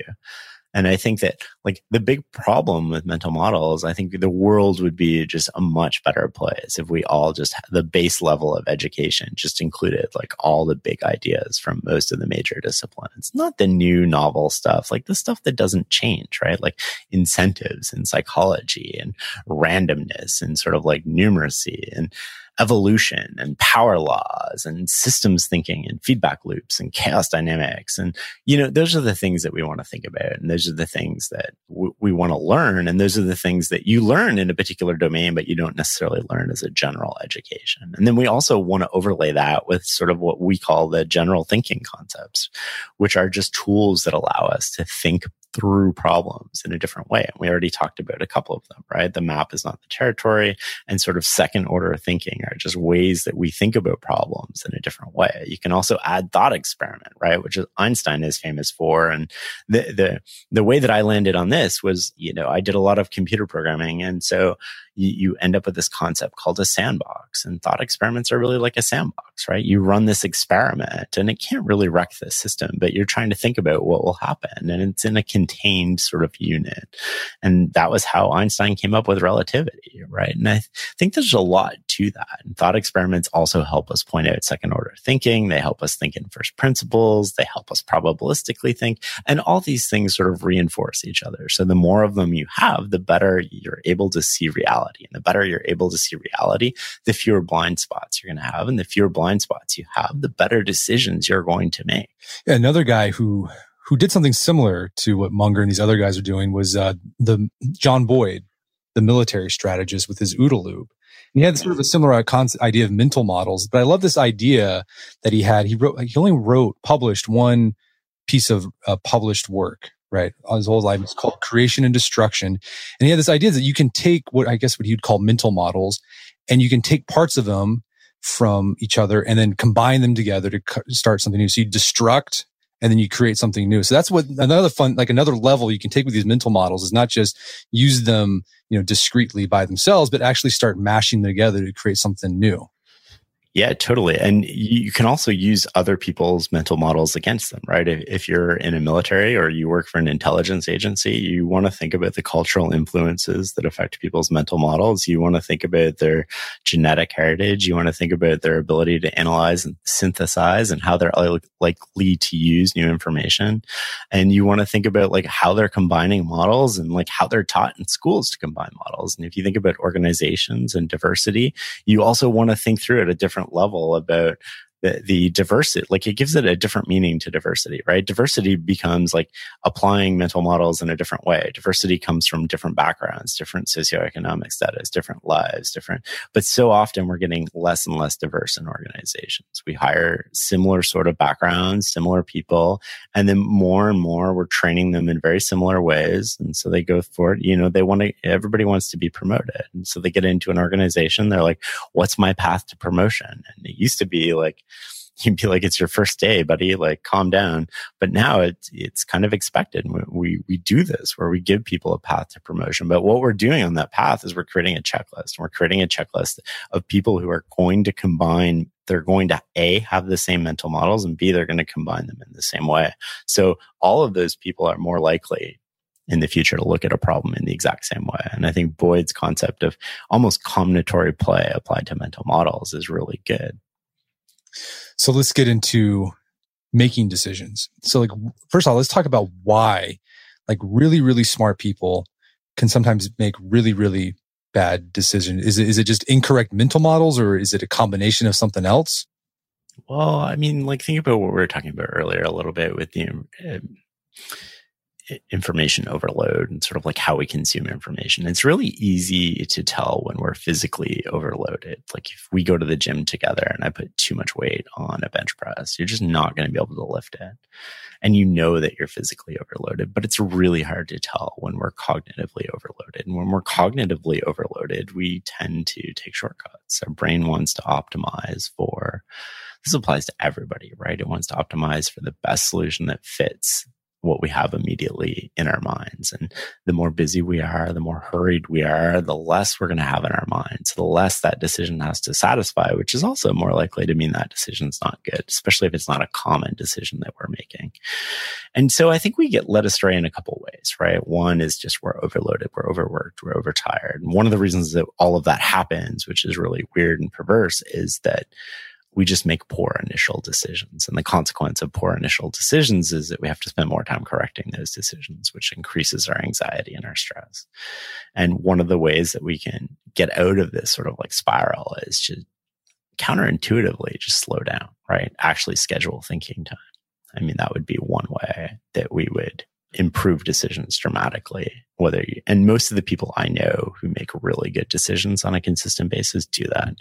And I think that like the big problem with mental models, I think the world would be just a much better place if we all just the base level of education just included like all the big ideas from most of the major disciplines, not the new novel stuff, like the stuff that doesn't change, right? Like incentives and psychology and randomness and sort of like numeracy and evolution and power laws and systems thinking and feedback loops and chaos dynamics. And, you know, those are the things that we want to think about. And those are the things that w- we want to learn. And those are the things that you learn in a particular domain, but you don't necessarily learn as a general education. And then we also want to overlay that with sort of what we call the general thinking concepts, which are just tools that allow us to think through problems in a different way. And we already talked about a couple of them, right? The map is not the territory and sort of second order thinking are just ways that we think about problems in a different way. You can also add thought experiment, right? Which is Einstein is famous for. And the, the, the way that I landed on this was, you know, I did a lot of computer programming. And so you, you end up with this concept called a sandbox. And thought experiments are really like a sandbox, right? You run this experiment and it can't really wreck the system, but you're trying to think about what will happen. And it's in a contained sort of unit. And that was how Einstein came up with relativity, right? And I th- think there's a lot to that. And thought experiments also help us point out second order thinking. They help us think in first principles. They help us probabilistically think. And all these things sort of reinforce each other. So the more of them you have, the better you're able to see reality. And the better you're able to see reality, the fewer blind spots you're going to have. And the fewer blind spots you have, the better decisions you're going to make. Yeah, another guy who who did something similar to what Munger and these other guys are doing was uh, the John Boyd, the military strategist with his OODA loop. And he had sort of a similar concept, idea of mental models. But I love this idea that he had. He wrote, he only wrote, published one piece of uh, published work right? His whole life. It's called creation and destruction. And he had this idea that you can take what I guess what he'd call mental models and you can take parts of them from each other and then combine them together to start something new. So you destruct and then you create something new. So that's what another fun, like another level you can take with these mental models is not just use them, you know, discreetly by themselves, but actually start mashing them together to create something new. Yeah, totally. And you can also use other people's mental models against them, right? If, you're in a military or you work for an intelligence agency, you want to think about the cultural influences that affect people's mental models. You want to think about their genetic heritage. You want to think about their ability to analyze and synthesize and how they're likely to use new information. And you want to think about like how they're combining models and like how they're taught in schools to combine models. And if you think about organizations and diversity, you also want to think through it a different different level about the, the diversity, like it gives it a different meaning to diversity, right? Diversity becomes like applying mental models in a different way. Diversity comes from different backgrounds, different socioeconomic status, different lives, different, but so often we're getting less and less diverse in organizations. We hire similar sort of backgrounds, similar people, and then more and more we're training them in very similar ways. And so they go for it. You know, they want to, everybody wants to be promoted. And so they get into an organization. They're like, what's my path to promotion? And it used to be like, <laughs> you'd be like, it's your first day, buddy. Like, calm down. But now it's, it's kind of expected. We, we, do this where we give people a path to promotion. But what we're doing on that path is we're creating a checklist. We're creating a checklist of people who are going to combine they're going to A, have the same mental models and B, they're going to combine them in the same way. So all of those people are more likely in the future to look at a problem in the exact same way. And I think Boyd's concept of almost combinatory play applied to mental models is really good. So let's get into making decisions. So like, first of all, let's talk about why like really, really smart people can sometimes make really, really bad decisions. Is it, is it just incorrect mental models or is it a combination of something else? Well, I mean, like think about what we were talking about earlier a little bit with the, uh, information overload and sort of like how we consume information. It's really easy to tell when we're physically overloaded. Like if we go to the gym together and I put too much weight on a bench press, you're just not going to be able to lift it. And you know that you're physically overloaded, but it's really hard to tell when we're cognitively overloaded. And when we're cognitively overloaded, we tend to take shortcuts. Our brain wants to optimize for this applies to everybody, right? It wants to optimize for the best solution that fits what we have immediately in our minds. And the more busy we are, the more hurried we are, the less we're going to have in our minds. The less that decision has to satisfy, which is also more likely to mean that decision is not good, especially if it's not a common decision that we're making. And so I think we get led astray in a couple ways, right? One is just we're overloaded, we're overworked, we're overtired. And one of the reasons that all of that happens, which is really weird and perverse, is that we just make poor initial decisions. And the consequence of poor initial decisions is that we have to spend more time correcting those decisions, which increases our anxiety and our stress. And one of the ways that we can get out of this sort of like spiral is to counterintuitively just slow down, right? Actually schedule thinking time. I mean, that would be one way that we would improve decisions dramatically. Whether you, and most of the people I know who make really good decisions on a consistent basis do that.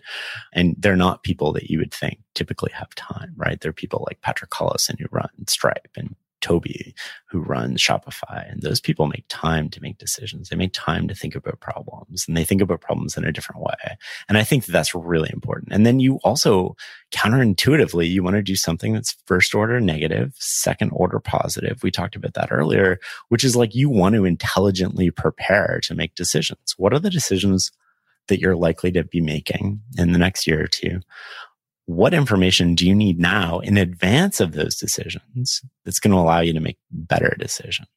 And they're not people that you would think typically have time, right? They're people like Patrick Collison who run Stripe and Tobi who runs Shopify. And those people make time to make decisions. They make time to think about problems and they think about problems in a different way. And I think that that's really important. And then you also counterintuitively, you want to do something that's first order negative, second order positive. We talked about that earlier, which is like you want to intelligently prepare to make decisions. What are the decisions that you're likely to be making in the next year or two? What information do you need now in advance of those decisions that's going to allow you to make better decisions?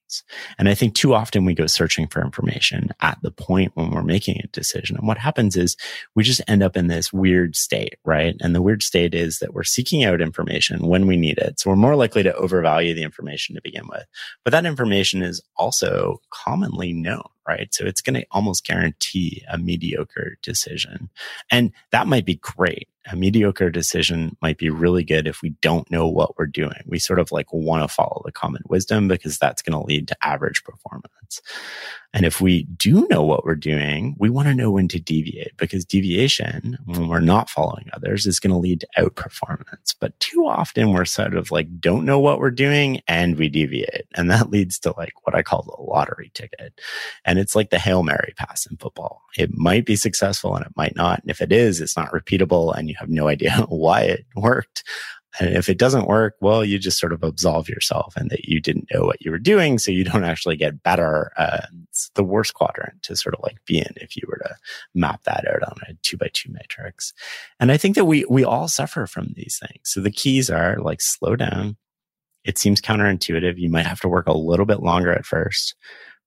And I think too often we go searching for information at the point when we're making a decision. And what happens is we just end up in this weird state, right? And the weird state is that we're seeking out information when we need it. So we're more likely to overvalue the information to begin with. But that information is also commonly known right? So it's going to almost guarantee a mediocre decision. And that might be great. A mediocre decision might be really good if we don't know what we're doing. We sort of like want to follow the common wisdom because that's going to lead to average performance. And if we do know what we're doing, we want to know when to deviate because deviation, when we're not following others, is going to lead to outperformance. But too often we're sort of like, don't know what we're doing and we deviate. And that leads to like what I call the lottery ticket. And it's like the Hail Mary pass in football. It might be successful and it might not. And if it is, it's not repeatable and you have no idea <laughs> why it worked. And if it doesn't work, well, you just sort of absolve yourself and that you didn't know what you were doing. So you <laughs> don't actually get better. Uh, it's the worst quadrant to sort of like be in if you were to map that out on a two by two matrix. And I think that we, we all suffer from these things. So the keys are like slow down. It seems counterintuitive. You might have to work a little bit longer at first,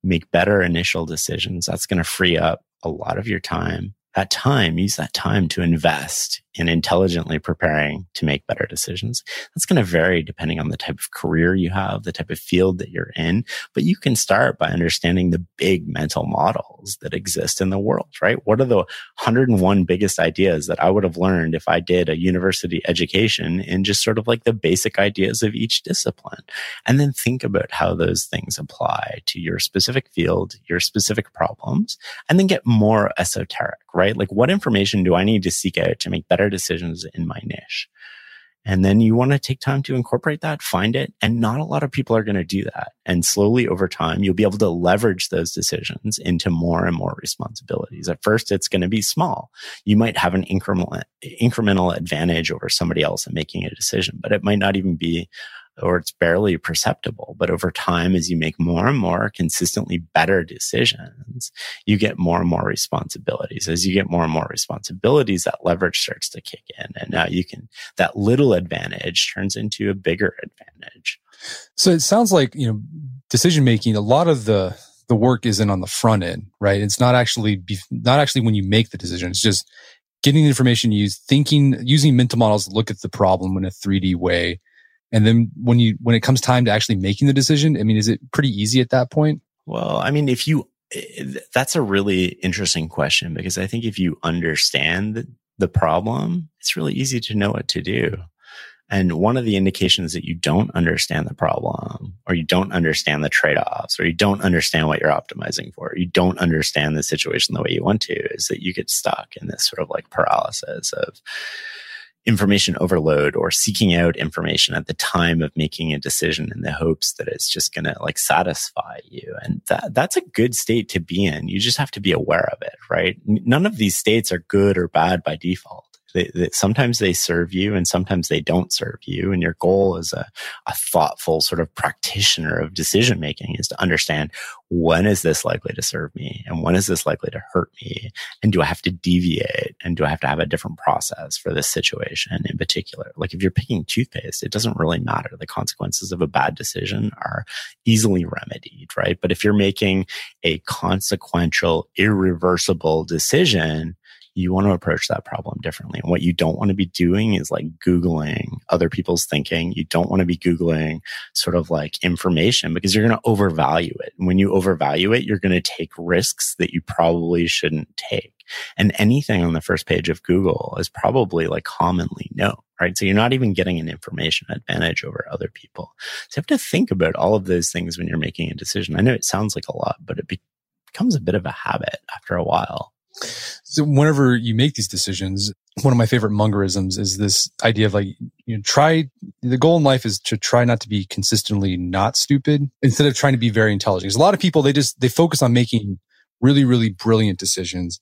make better initial decisions. That's going to free up a lot of your time that time, use that time to invest in intelligently preparing to make better decisions. That's going to vary depending on the type of career you have, the type of field that you're in. But you can start by understanding the big mental models that exist in the world, right? What are the 101 biggest ideas that I would have learned if I did a university education in just sort of like the basic ideas of each discipline? And then think about how those things apply to your specific field, your specific problems, and then get more esoteric, right? Like what information do I need to seek out to make better better decisions in my niche. And then you want to take time to incorporate that, find it. And not a lot of people are going to do that. And slowly over time, you'll be able to leverage those decisions into more and more responsibilities. At first, it's going to be small. You might have an incremental, incremental advantage over somebody else in making a decision, but it might not even be or it's barely perceptible. But over time, as you make more and more consistently better decisions, you get more and more responsibilities. As you get more and more responsibilities, that leverage starts to kick in. And now you can, that little advantage turns into a bigger advantage. So it sounds like, you know, decision making, a lot of the, the work isn't on the front end, right? It's not actually, be, not actually when you make the decision. It's just getting the information you use, thinking, using mental models to look at the problem in a 3D way and then when you, when it comes time to actually making the decision, I mean, is it pretty easy at that point? Well, I mean, if you, eh, that's a really interesting question because I think if you understand the problem, it's really easy to know what to do. And one of the indications that you don't understand the problem or you don't understand the trade offs or you don't understand what you're optimizing for, you don't understand the situation the way you want to is that you get stuck in this sort of like paralysis of, information overload or seeking out information at the time of making a decision in the hopes that it's just going to like satisfy you. And that, that's a good state to be in. You just have to be aware of it, right? None of these states are good or bad by default. Sometimes they serve you and sometimes they don't serve you. And your goal as a, a thoughtful sort of practitioner of decision making is to understand when is this likely to serve me and when is this likely to hurt me? And do I have to deviate? And do I have to have a different process for this situation in particular? Like if you're picking toothpaste, it doesn't really matter. The consequences of a bad decision are easily remedied, right? But if you're making a consequential, irreversible decision, you want to approach that problem differently. And what you don't want to be doing is like Googling other people's thinking. You don't want to be Googling sort of like information because you're going to overvalue it. And when you overvalue it, you're going to take risks that you probably shouldn't take. And anything on the first page of Google is probably like commonly known, right? So you're not even getting an information advantage over other people. So you have to think about all of those things when you're making a decision. I know it sounds like a lot, but it becomes a bit of a habit after a while. So whenever you make these decisions, one of my favorite Mungerisms is this idea of like, you know, try, the goal in life is to try not to be consistently not stupid instead of trying to be very intelligent. Because a lot of people, they just, they focus on making really, really brilliant decisions.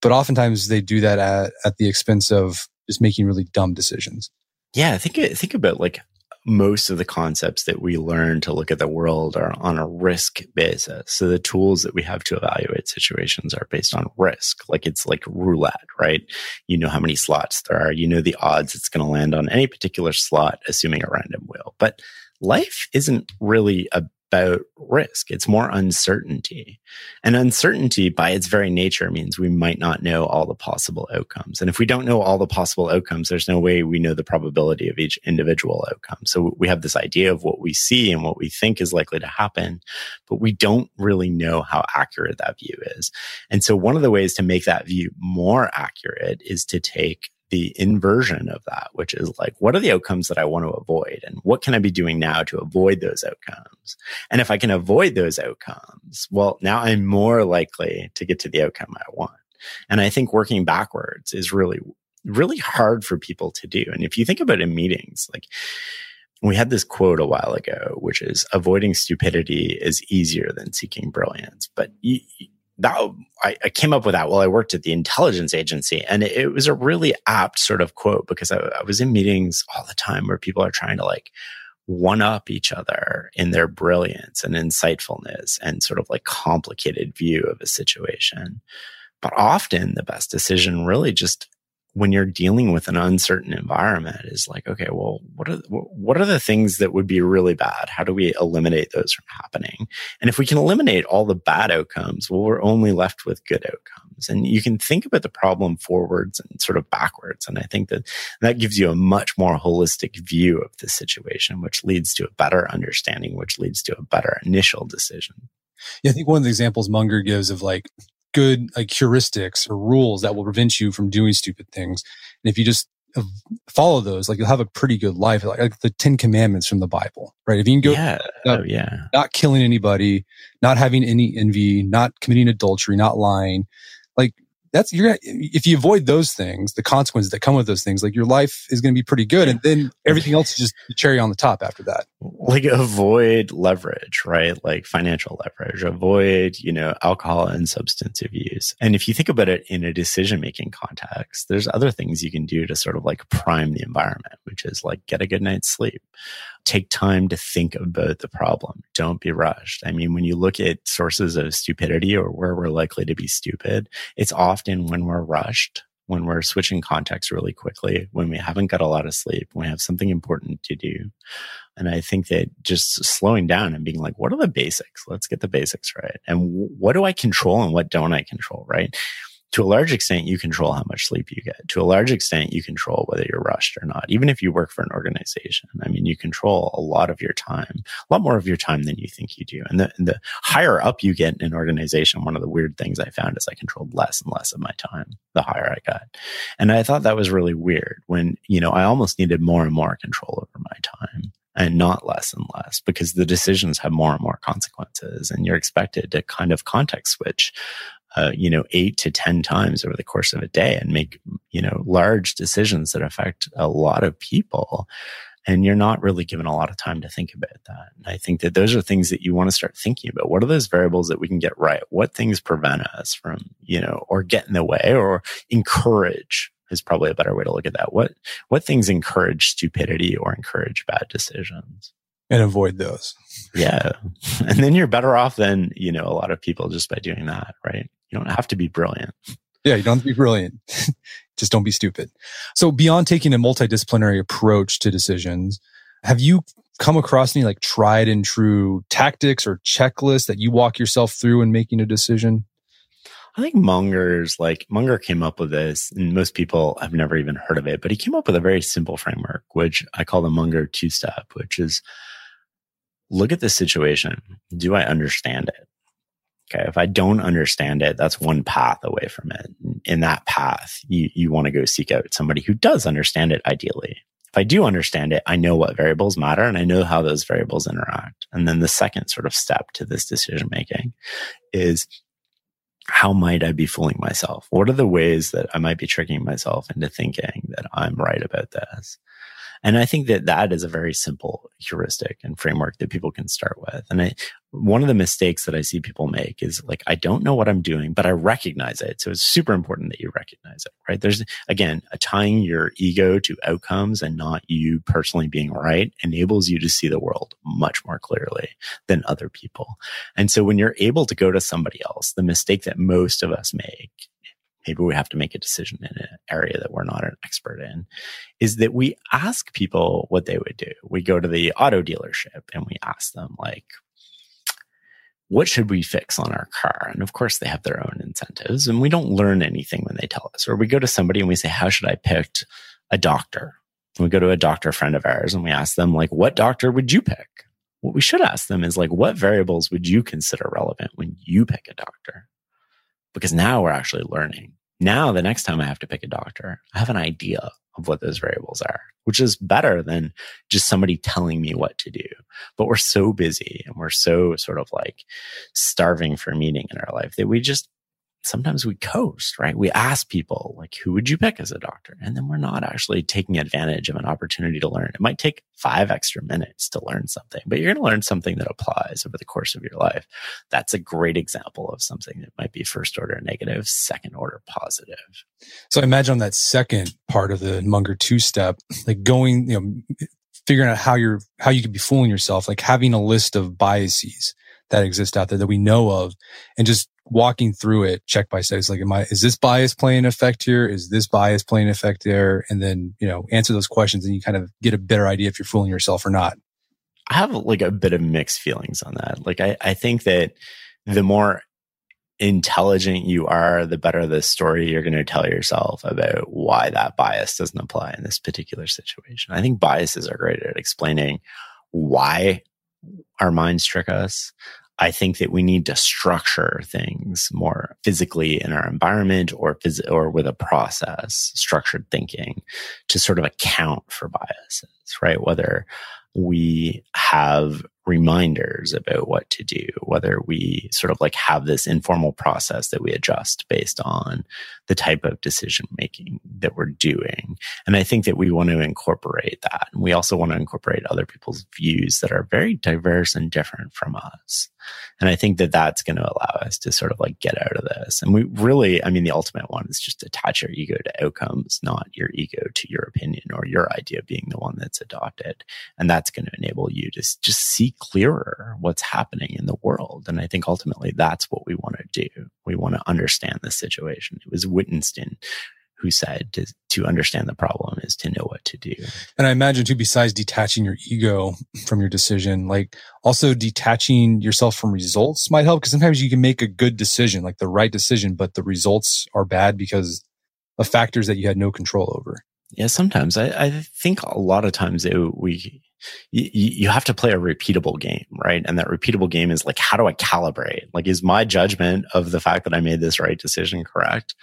But oftentimes they do that at, at the expense of just making really dumb decisions. Yeah. Think, think about like most of the concepts that we learn to look at the world are on a risk basis. So the tools that we have to evaluate situations are based on risk. Like it's like roulette, right? You know how many slots there are. You know the odds it's going to land on any particular slot, assuming a random wheel. But life isn't really a about risk. It's more uncertainty. And uncertainty by its very nature means we might not know all the possible outcomes. And if we don't know all the possible outcomes, there's no way we know the probability of each individual outcome. So we have this idea of what we see and what we think is likely to happen, but we don't really know how accurate that view is. And so one of the ways to make that view more accurate is to take the inversion of that, which is like, what are the outcomes that I want to avoid? And what can I be doing now to avoid those outcomes? And if I can avoid those outcomes, well, now I'm more likely to get to the outcome I want. And I think working backwards is really, really hard for people to do. And if you think about it in meetings, like, we had this quote a while ago, which is avoiding stupidity is easier than seeking brilliance. But you, that I, I, came up with that while I worked at the intelligence agency. And it, it was a really apt sort of quote because I, I, was in meetings all the time where people are trying to like one up each other in their brilliance and insightfulness and sort of like complicated view of a situation. But often the best decision really just when you're dealing with an uncertain environment is like, okay, well, what are, what are the things that would be really bad? How do we eliminate those from happening? And if we can eliminate all the bad outcomes, well, we're only left with good outcomes. And you can think about the problem forwards and sort of backwards. And I think that that gives you a much more holistic view of the situation, which leads to a better understanding, which leads to a better initial decision. Yeah, I think one of the examples Munger gives of like good like heuristics or rules that will prevent you from doing stupid things. And if you just uh, follow those, like you'll have a pretty good life, like, like the Ten Commandments from the Bible, right? If you can go, yeah, <laughs> oh, yeah, not killing anybody, not having any envy, not committing adultery, not lying, like that's you're if you avoid those things, the consequences that come with those things, like your life is going to be pretty good, and then <laughs> everything else is just the cherry on the top after that. Like avoid leverage, right? Like financial leverage, avoid you know alcohol and substance abuse. And if you think about it in a decision making context, there's other things you can do to sort of like prime the environment, which is like get a good night's sleep, take time to think about the problem. Don't be rushed. I mean, when you look at sources of stupidity or where we're likely to be stupid, it's often when we're rushed, when we're switching context really quickly, when we haven't got a lot of sleep, when we have something important to do. And I think that just slowing down and being like, what are the basics? Let's get the basics right. And what do I control and what don't I control? Right to a large extent, you control how much sleep you get. To a large extent, you control whether you're rushed or not. Even if you work for an organization, I mean, you control a lot of your time, a lot more of your time than you think you do. And the, and the higher up you get in an organization, one of the weird things I found is I controlled less and less of my time the higher I got. And I thought that was really weird when, you know, I almost needed more and more control over my time and not less and less because the decisions have more and more consequences and you're expected to kind of context switch uh, you know, eight to 10 times over the course of a day and make, you know, large decisions that affect a lot of people. And you're not really given a lot of time to think about that. And I think that those are things that you want to start thinking about. What are those variables that we can get right? What things prevent us from, you know, or get in the way or encourage is probably a better way to look at that. What, what things encourage stupidity or encourage bad decisions? And avoid those. yeah. <laughs> And then you're better off than, you know, a lot of people just by doing that, right? You don't have to be brilliant. Yeah, you don't have to be brilliant. <laughs> Just don't be stupid. So beyond taking a multidisciplinary approach to decisions, have you come across any like tried and true tactics or checklists that you walk yourself through in making a decision? I think Munger's like Munger came up with this, and most people have never even heard of it, but he came up with a very simple framework, which I call the Munger two step, which is look at the situation. Do I understand it? Okay. If I don't understand it, that's one path away from it. In that path, you, you want to go seek out somebody who does understand it ideally. If I do understand it, I know what variables matter and I know how those variables interact. And then the second sort of step to this decision making is how might I be fooling myself? What are the ways that I might be tricking myself into thinking that I'm right about this? And I think that that is a very simple heuristic and framework that people can start with. And I, one of the mistakes that I see people make is like, I don't know what I'm doing, but I recognize it. So it's super important that you recognize it, right? There's again, tying your ego to outcomes and not you personally being right enables you to see the world much more clearly than other people. And so when you're able to go to somebody else, the mistake that most of us make maybe we have to make a decision in an area that we're not an expert in, is that we ask people what they would do. We go to the auto dealership and we ask them, like, what should we fix on our car? And of course, they have their own incentives, and we don't learn anything when they tell us. Or we go to somebody and we say, How should I pick a doctor? And we go to a doctor friend of ours and we ask them, like, what doctor would you pick? What we should ask them is, like, what variables would you consider relevant when you pick a doctor? Because now we're actually learning. Now, the next time I have to pick a doctor, I have an idea of what those variables are, which is better than just somebody telling me what to do. But we're so busy and we're so sort of like starving for meaning in our life that we just sometimes we coast, right? We ask people, like, who would you pick as a doctor? And then we're not actually taking advantage of an opportunity to learn. It might take five extra minutes to learn something, but you're going to learn something that applies over the course of your life. That's a great example of something that might be first order negative, second order positive. So I imagine on that second part of the Munger two step, like going, you know, figuring out how you're, how you could be fooling yourself, like having a list of biases that exist out there that we know of and just walking through it check by check. It's like, am I, is this bias playing effect here? Is this bias playing effect there? And then, you know, answer those questions and you kind of get a better idea if you're fooling yourself or not. I have like a bit of mixed feelings on that. Like, I, I think that the more intelligent you are, the better the story you're going to tell yourself about why that bias doesn't apply in this particular situation. I think biases are great at explaining why our minds trick us. I think that we need to structure things more physically in our environment or phys- or with a process, structured thinking to sort of account for biases, right? Whether we have reminders about what to do, whether we sort of like have this informal process that we adjust based on the type of decision making that we're doing. And I think that we want to incorporate that. And we also want to incorporate other people's views that are very diverse and different from us. And I think that that's going to allow us to sort of like get out of this. And we really, I mean, the ultimate one is just attach your ego to outcomes, not your ego to your opinion or your idea being the one that's adopted. And that's going to enable you to just clearer what's happening in the world. And I think ultimately that's what we want to do. We want to understand the situation. It was Wittgenstein who said to, to understand the problem is to know what to do. And I imagine too, besides detaching your ego from your decision, like also detaching yourself from results might help because sometimes you can make a good decision, like the right decision, but the results are bad because of factors that you had no control over. Yeah, sometimes I, I think a lot of times it, we you, you have to play a repeatable game, right? And that repeatable game is like, how do I calibrate? Like, is my judgment of the fact that I made this right decision correct?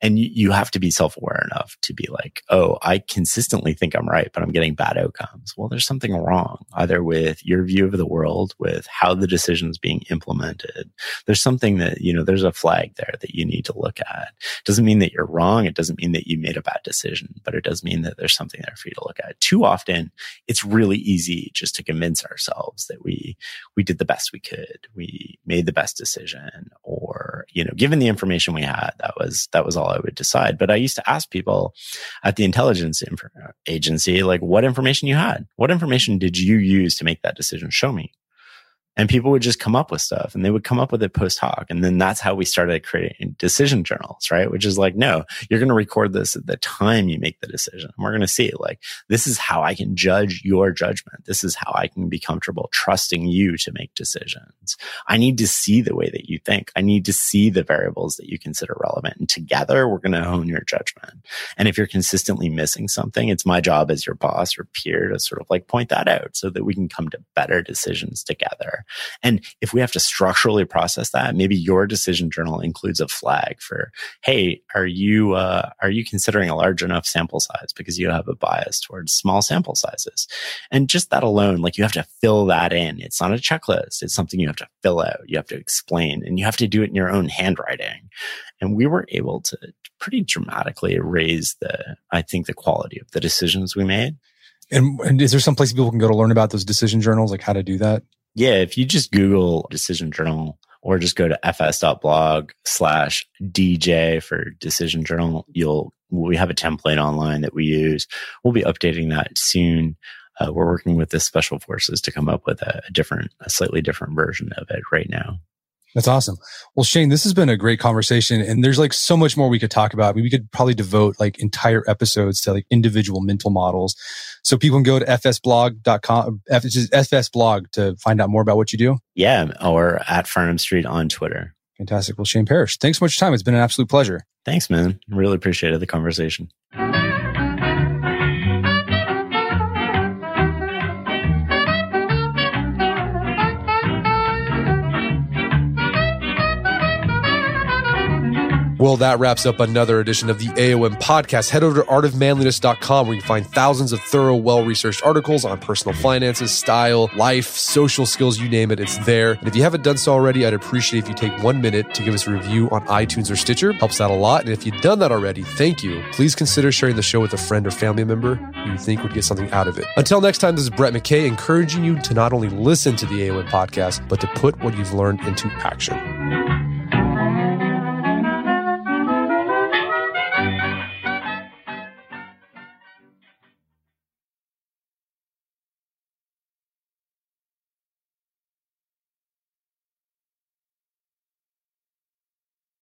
And you, you have to be self aware enough to be like, oh, I consistently think I'm right, but I'm getting bad outcomes. Well, there's something wrong either with your view of the world, with how the decision is being implemented. There's something that, you know, there's a flag there that you need to look at. It Doesn't mean that you're wrong. It doesn't mean that you made a bad decision, but it does mean that there's something there for you to look at. Too often, it's really easy just to convince ourselves that we we did the best we could, we made the best decision, or you know, given the information we had, that was that was all I would decide. But I used to ask people at the intelligence agency, like, what information you had, what information did you use to make that decision? Show me and people would just come up with stuff and they would come up with it post hoc. And then that's how we started creating decision journals, right? Which is like, no, you're going to record this at the time you make the decision. And we're going to see like, this is how I can judge your judgment. This is how I can be comfortable trusting you to make decisions. I need to see the way that you think. I need to see the variables that you consider relevant. And together we're going to hone your judgment. And if you're consistently missing something, it's my job as your boss or peer to sort of like point that out so that we can come to better decisions together. And if we have to structurally process that, maybe your decision journal includes a flag for, hey, are you uh, are you considering a large enough sample size because you have a bias towards small sample sizes? And just that alone, like you have to fill that in. It's not a checklist. It's something you have to fill out. You have to explain, and you have to do it in your own handwriting. And we were able to pretty dramatically raise the, I think, the quality of the decisions we made And, and is there some place people can go to learn about those decision journals, like how to do that? Yeah, if you just Google decision journal or just go to fs.blog slash DJ for decision journal, you'll, we have a template online that we use. We'll be updating that soon. Uh, we're working with the special forces to come up with a, a different, a slightly different version of it right now. That's awesome. Well, Shane, this has been a great conversation and there's like so much more we could talk about. I mean, we could probably devote like entire episodes to like individual mental models. So people can go to fsblog.com, fsblog to find out more about what you do. Yeah. Or at Farnam Street on Twitter. Fantastic. Well, Shane Parrish, thanks so much for your time. It's been an absolute pleasure. Thanks, man. Really appreciated the conversation. Well, that wraps up another edition of the AOM podcast. Head over to artofmanliness.com where you can find thousands of thorough, well researched articles on personal finances, style, life, social skills, you name it, it's there. And if you haven't done so already, I'd appreciate if you take one minute to give us a review on iTunes or Stitcher. Helps out a lot. And if you've done that already, thank you. Please consider sharing the show with a friend or family member you think would get something out of it. Until next time, this is Brett McKay encouraging you to not only listen to the AOM podcast, but to put what you've learned into action.